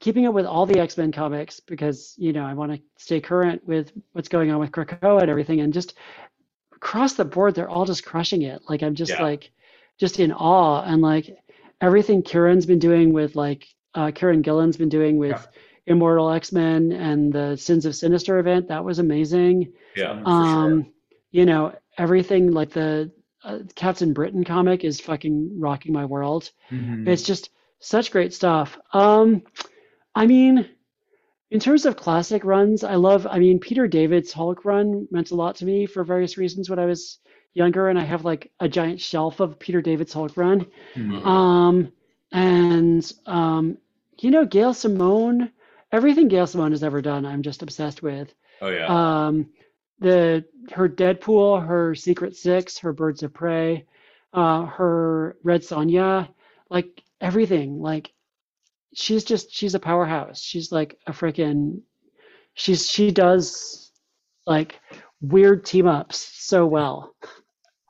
keeping up with all the X Men comics because you know I want to stay current with what's going on with Krakoa and everything, and just across the board, they're all just crushing it. Like I'm just Yeah. like just in awe, and like everything Kieron's been doing with like uh, Kieron Gillen's been doing with Immortal X Men and the Sins of Sinister event. That was amazing. Yeah, Um, sure. you know everything like the uh, Captain Britain comic is fucking rocking my world. Mhm. It's just such great stuff. Um, I mean, in terms of classic runs, I love. I mean, Peter David's Hulk run meant a lot to me for various reasons when I was younger, and I have like a giant shelf of Peter David's Hulk run. Mhm. Um, and um, you know, Gail Simone, everything Gail Simone has ever done, I'm just obsessed with. Oh yeah. Um, the her Deadpool, her Secret Six, her Birds of Prey, uh, her Red Sonja, like everything. Like she's just she's a powerhouse. She's like a freaking she's she does like weird team ups so well.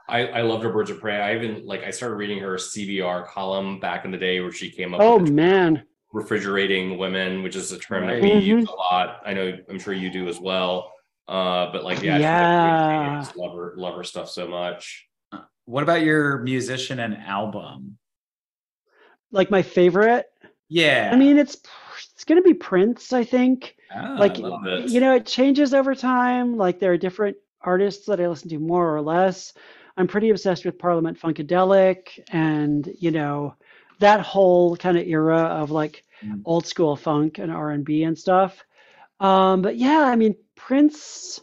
I, I loved her Birds of Prey. I even like I started reading her CBR column back in the day where she came up Oh man. Refrigerating women, which is a term that Right. we use a lot. I know I'm sure you do as well. Uh, but like yeah, she's, like, Yeah. I just love her love her stuff so much. What about your musician and album? Like my favorite. Yeah. I mean it's it's gonna be Prince, I think. Oh, like I you know it changes over time like there are different artists that i listen to more or less i'm pretty obsessed with parliament funkadelic and you know that whole kind of era of like Mm. old school funk and r&b and stuff um but yeah i mean prince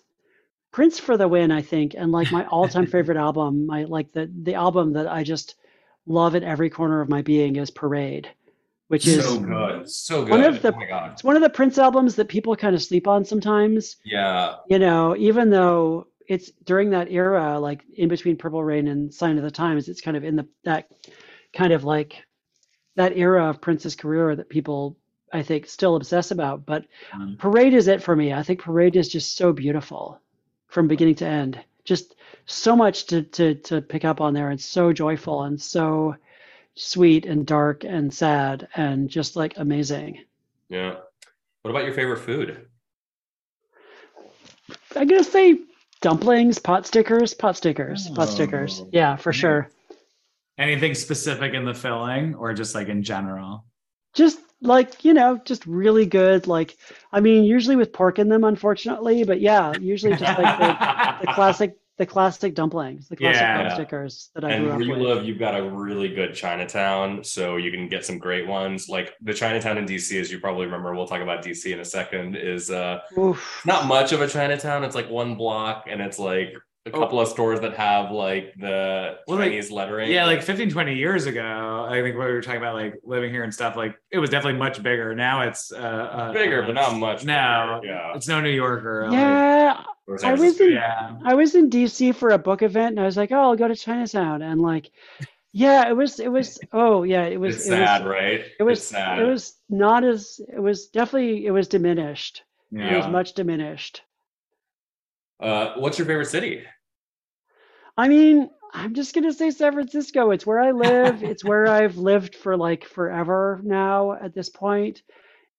prince for the win i think and like my all-time favorite album my like the the album that i just love at every corner of my being is parade which is so good, so good. one of the- oh my god, it's one of the prince albums that people kind of sleep on sometimes yeah, you know, even though it's during that era, like in between Purple Rain and Sign of the Times, it's kind of in the that kind of like that era of Prince's career that people I think still obsess about. But Um, Parade is it for me. I think Parade is just so beautiful from beginning to end. Just so much to to to pick up on there and so joyful and so sweet and dark and sad and just like amazing. yeah. What about your favorite food? I'm gonna say dumplings, pot stickers, pot stickers, pot stickers. Oh. Yeah, for sure. Anything specific in the filling or just like in general? Just like, you know, just really good. Like, I mean, usually with pork in them, unfortunately, but yeah, usually just like the, the classic, the classic dumplings, the classic Yeah. pot stickers that I And grew up where you with. live, you've got a really good Chinatown, so you can get some great ones. Like the Chinatown in DC, as you probably remember, we'll talk about DC in a second. Is uh, Oof. not much of a Chinatown. It's like one block, and it's like a Oh. couple of stores that have like the Well, like- Chinese lettering. Yeah, like 15, 20 years ago, I think what we were talking about, like living here and stuff, like it was definitely much bigger. Now it's uh, uh bigger, but not much. No, bigger. yeah. it's no New Yorker. Yeah, Or San I was in- yeah. I was in DC for a book event and I was like, oh, I'll go to Chinatown. And like, yeah, it was, it was, oh, yeah, it was, It's it was, sad, right? it was, It's sad. it was not as, it was definitely, it was diminished. It was much diminished. Uh, what's your favorite city? I mean, I'm just gonna say San Francisco. It's where I live. it's where I've lived for like forever now at this point.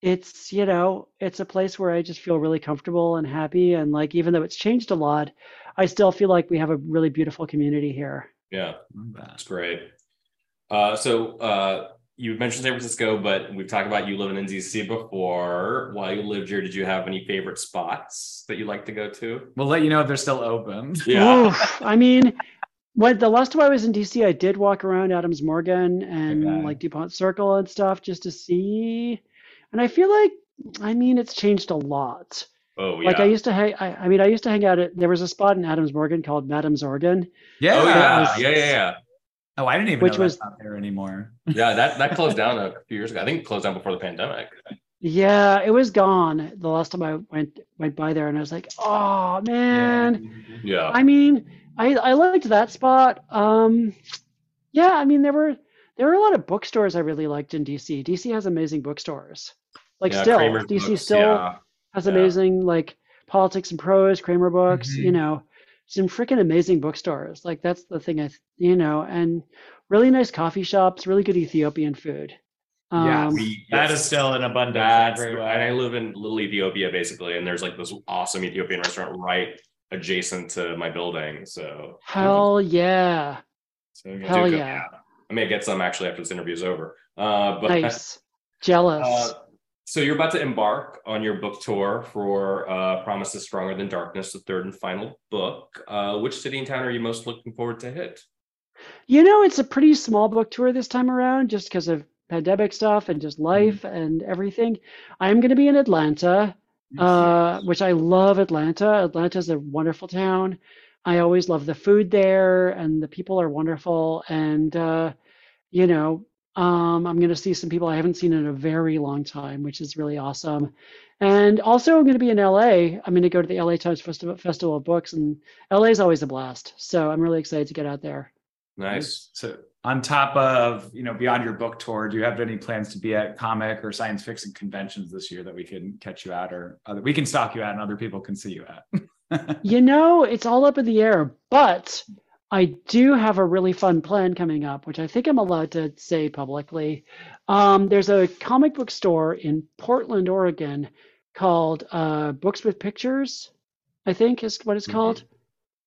It's, you know, it's a place where I just feel really comfortable and happy. And like, even though it's changed a lot, I still feel like we have a really beautiful community here. Yeah, that's great. Uh, so uh, you mentioned San Francisco, but we've talked about you living in DC before. While you lived here, did you have any favorite spots that you like to go to? We'll let you know if they're still open. Oof. I mean, when the last time I was in DC, I did walk around Adams Morgan and Okay. like DuPont Circle and stuff just to see. And I feel like, I mean, it's changed a lot. Oh yeah. Like I used to hang, I, I mean, I used to hang out at, there was a spot in Adams Morgan called Madam's Organ. Yeah. oh yeah, was- yeah, yeah, yeah. Oh, I didn't even Which know was- not there anymore. Yeah, that that closed down a few years ago. I think it closed down before the pandemic. Yeah, it was gone the last time I went went by there, and I was like, oh man. Yeah. I mean, I I liked that spot. Um, yeah, I mean there were there were a lot of bookstores I really liked in DC. DC has amazing bookstores. Like yeah, still, Kramer's DC books, still yeah. has yeah. amazing like Politics and Prose, Kramer Books, Mhm. you know, some freaking amazing bookstores. Like that's the thing I, th- you know, and really nice coffee shops, really good Ethiopian food. Yeah, Um, We- That yes. is still in abundance That's and I live in Little Ethiopia basically, and there's like this awesome Ethiopian restaurant right adjacent to my building. So hell yeah. so I'm Hell do go- yeah. I may get some actually after this interview is over. Uh, but Nice. Jealous. uh, so you're about to embark on your book tour for uh, Promises Stronger Than Darkness, the third and final book. Uh, which city and town are you most looking forward to hit? You know, it's a pretty small book tour this time around just because of pandemic stuff and just life and everything. I'm going to be in Atlanta, uh, which I love Atlanta. Atlanta's a wonderful town. I always love the food there and the people are wonderful. And, uh, you know, um, I'm going to see some people I haven't seen in a very long time, which is really awesome. And also, I'm going to be in LA. I'm going to go to the LA Times Festival, Festival of Books, and LA is always a blast. So I'm really excited to get out there. Nice. So on top of, you know, beyond your book tour, do you have any plans to be at comic or science fiction conventions this year that we can catch you at or other, we can stalk you at and other people can see you at? You know, it's all up in the air, but I do have a really fun plan coming up, which I think I'm allowed to say publicly. Um, there's a comic book store in Portland, Oregon called uh, Books with Pictures, I think is what it's Mhm. called.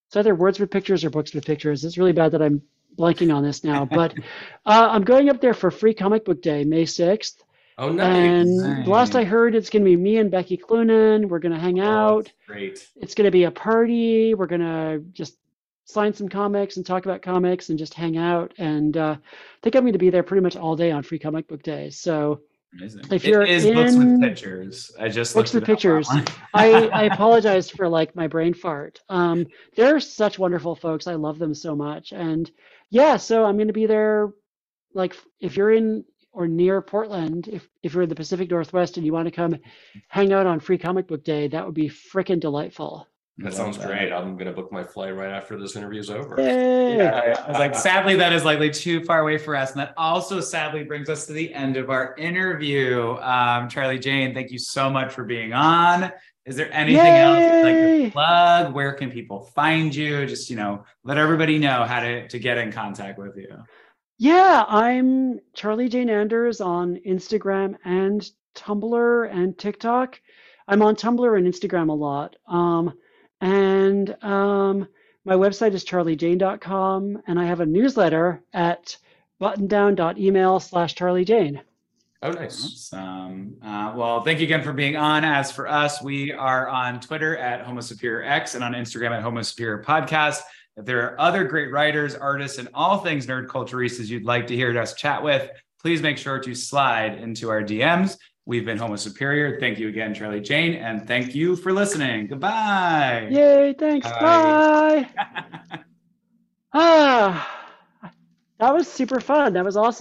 It's either Words with Pictures or Books with Pictures. It's really bad that I'm blanking on this now, but uh, I'm going up there for Free Comic Book Day, May 6th. Oh, nice. And the last I heard, it's going to be me and Becky Cloonan. We're going to hang Oh, out great. it's going to be a party. We're going to just sign some comics and talk about comics and just hang out. And uh, I think I'm going to be there pretty much all day on Free Comic Book Day. So Amazing. If you're in, it is books with pictures. I just Books with Pictures. I, I apologize for like my brain fart. Um, they're such wonderful folks. I love them so much. And yeah, so I'm going to be there. Like if you're in or near Portland, if, if you're in the Pacific Northwest and you want to come hang out on Free Comic Book Day, that would be freaking delightful. I That love sounds great. I'm gonna book my flight right after this interview is over. Yay! Yeah, I was like, sadly, that is likely too far away for us. And that also sadly brings us to the end of our interview. Um, Charlie Jane, thank you so much for being on. Is there anything else like Yay! to plug? Where can people find you? Just, you know, let everybody know how to, to get in contact with you. Yeah, I'm Charlie Jane Anders on Instagram and Tumblr and TikTok. I'm on Tumblr and Instagram a lot. Um, and um, my website is charliejane.com, and I have a newsletter at buttondown.email slash charliejane. Oh, nice. Awesome. Uh, well, thank you again for being on. As for us, we are on Twitter at Homo Superior X and on Instagram at Homo Superior Podcast. If there are other great writers, artists, and all things nerd culturistas you'd like to hear us chat with, please make sure to slide into our DMs. We've been Homo Superior. Thank you again, Charlie Jane, and thank you for listening. Goodbye. Yay, thanks. Bye. Bye. Ah, that was super fun. That was awesome.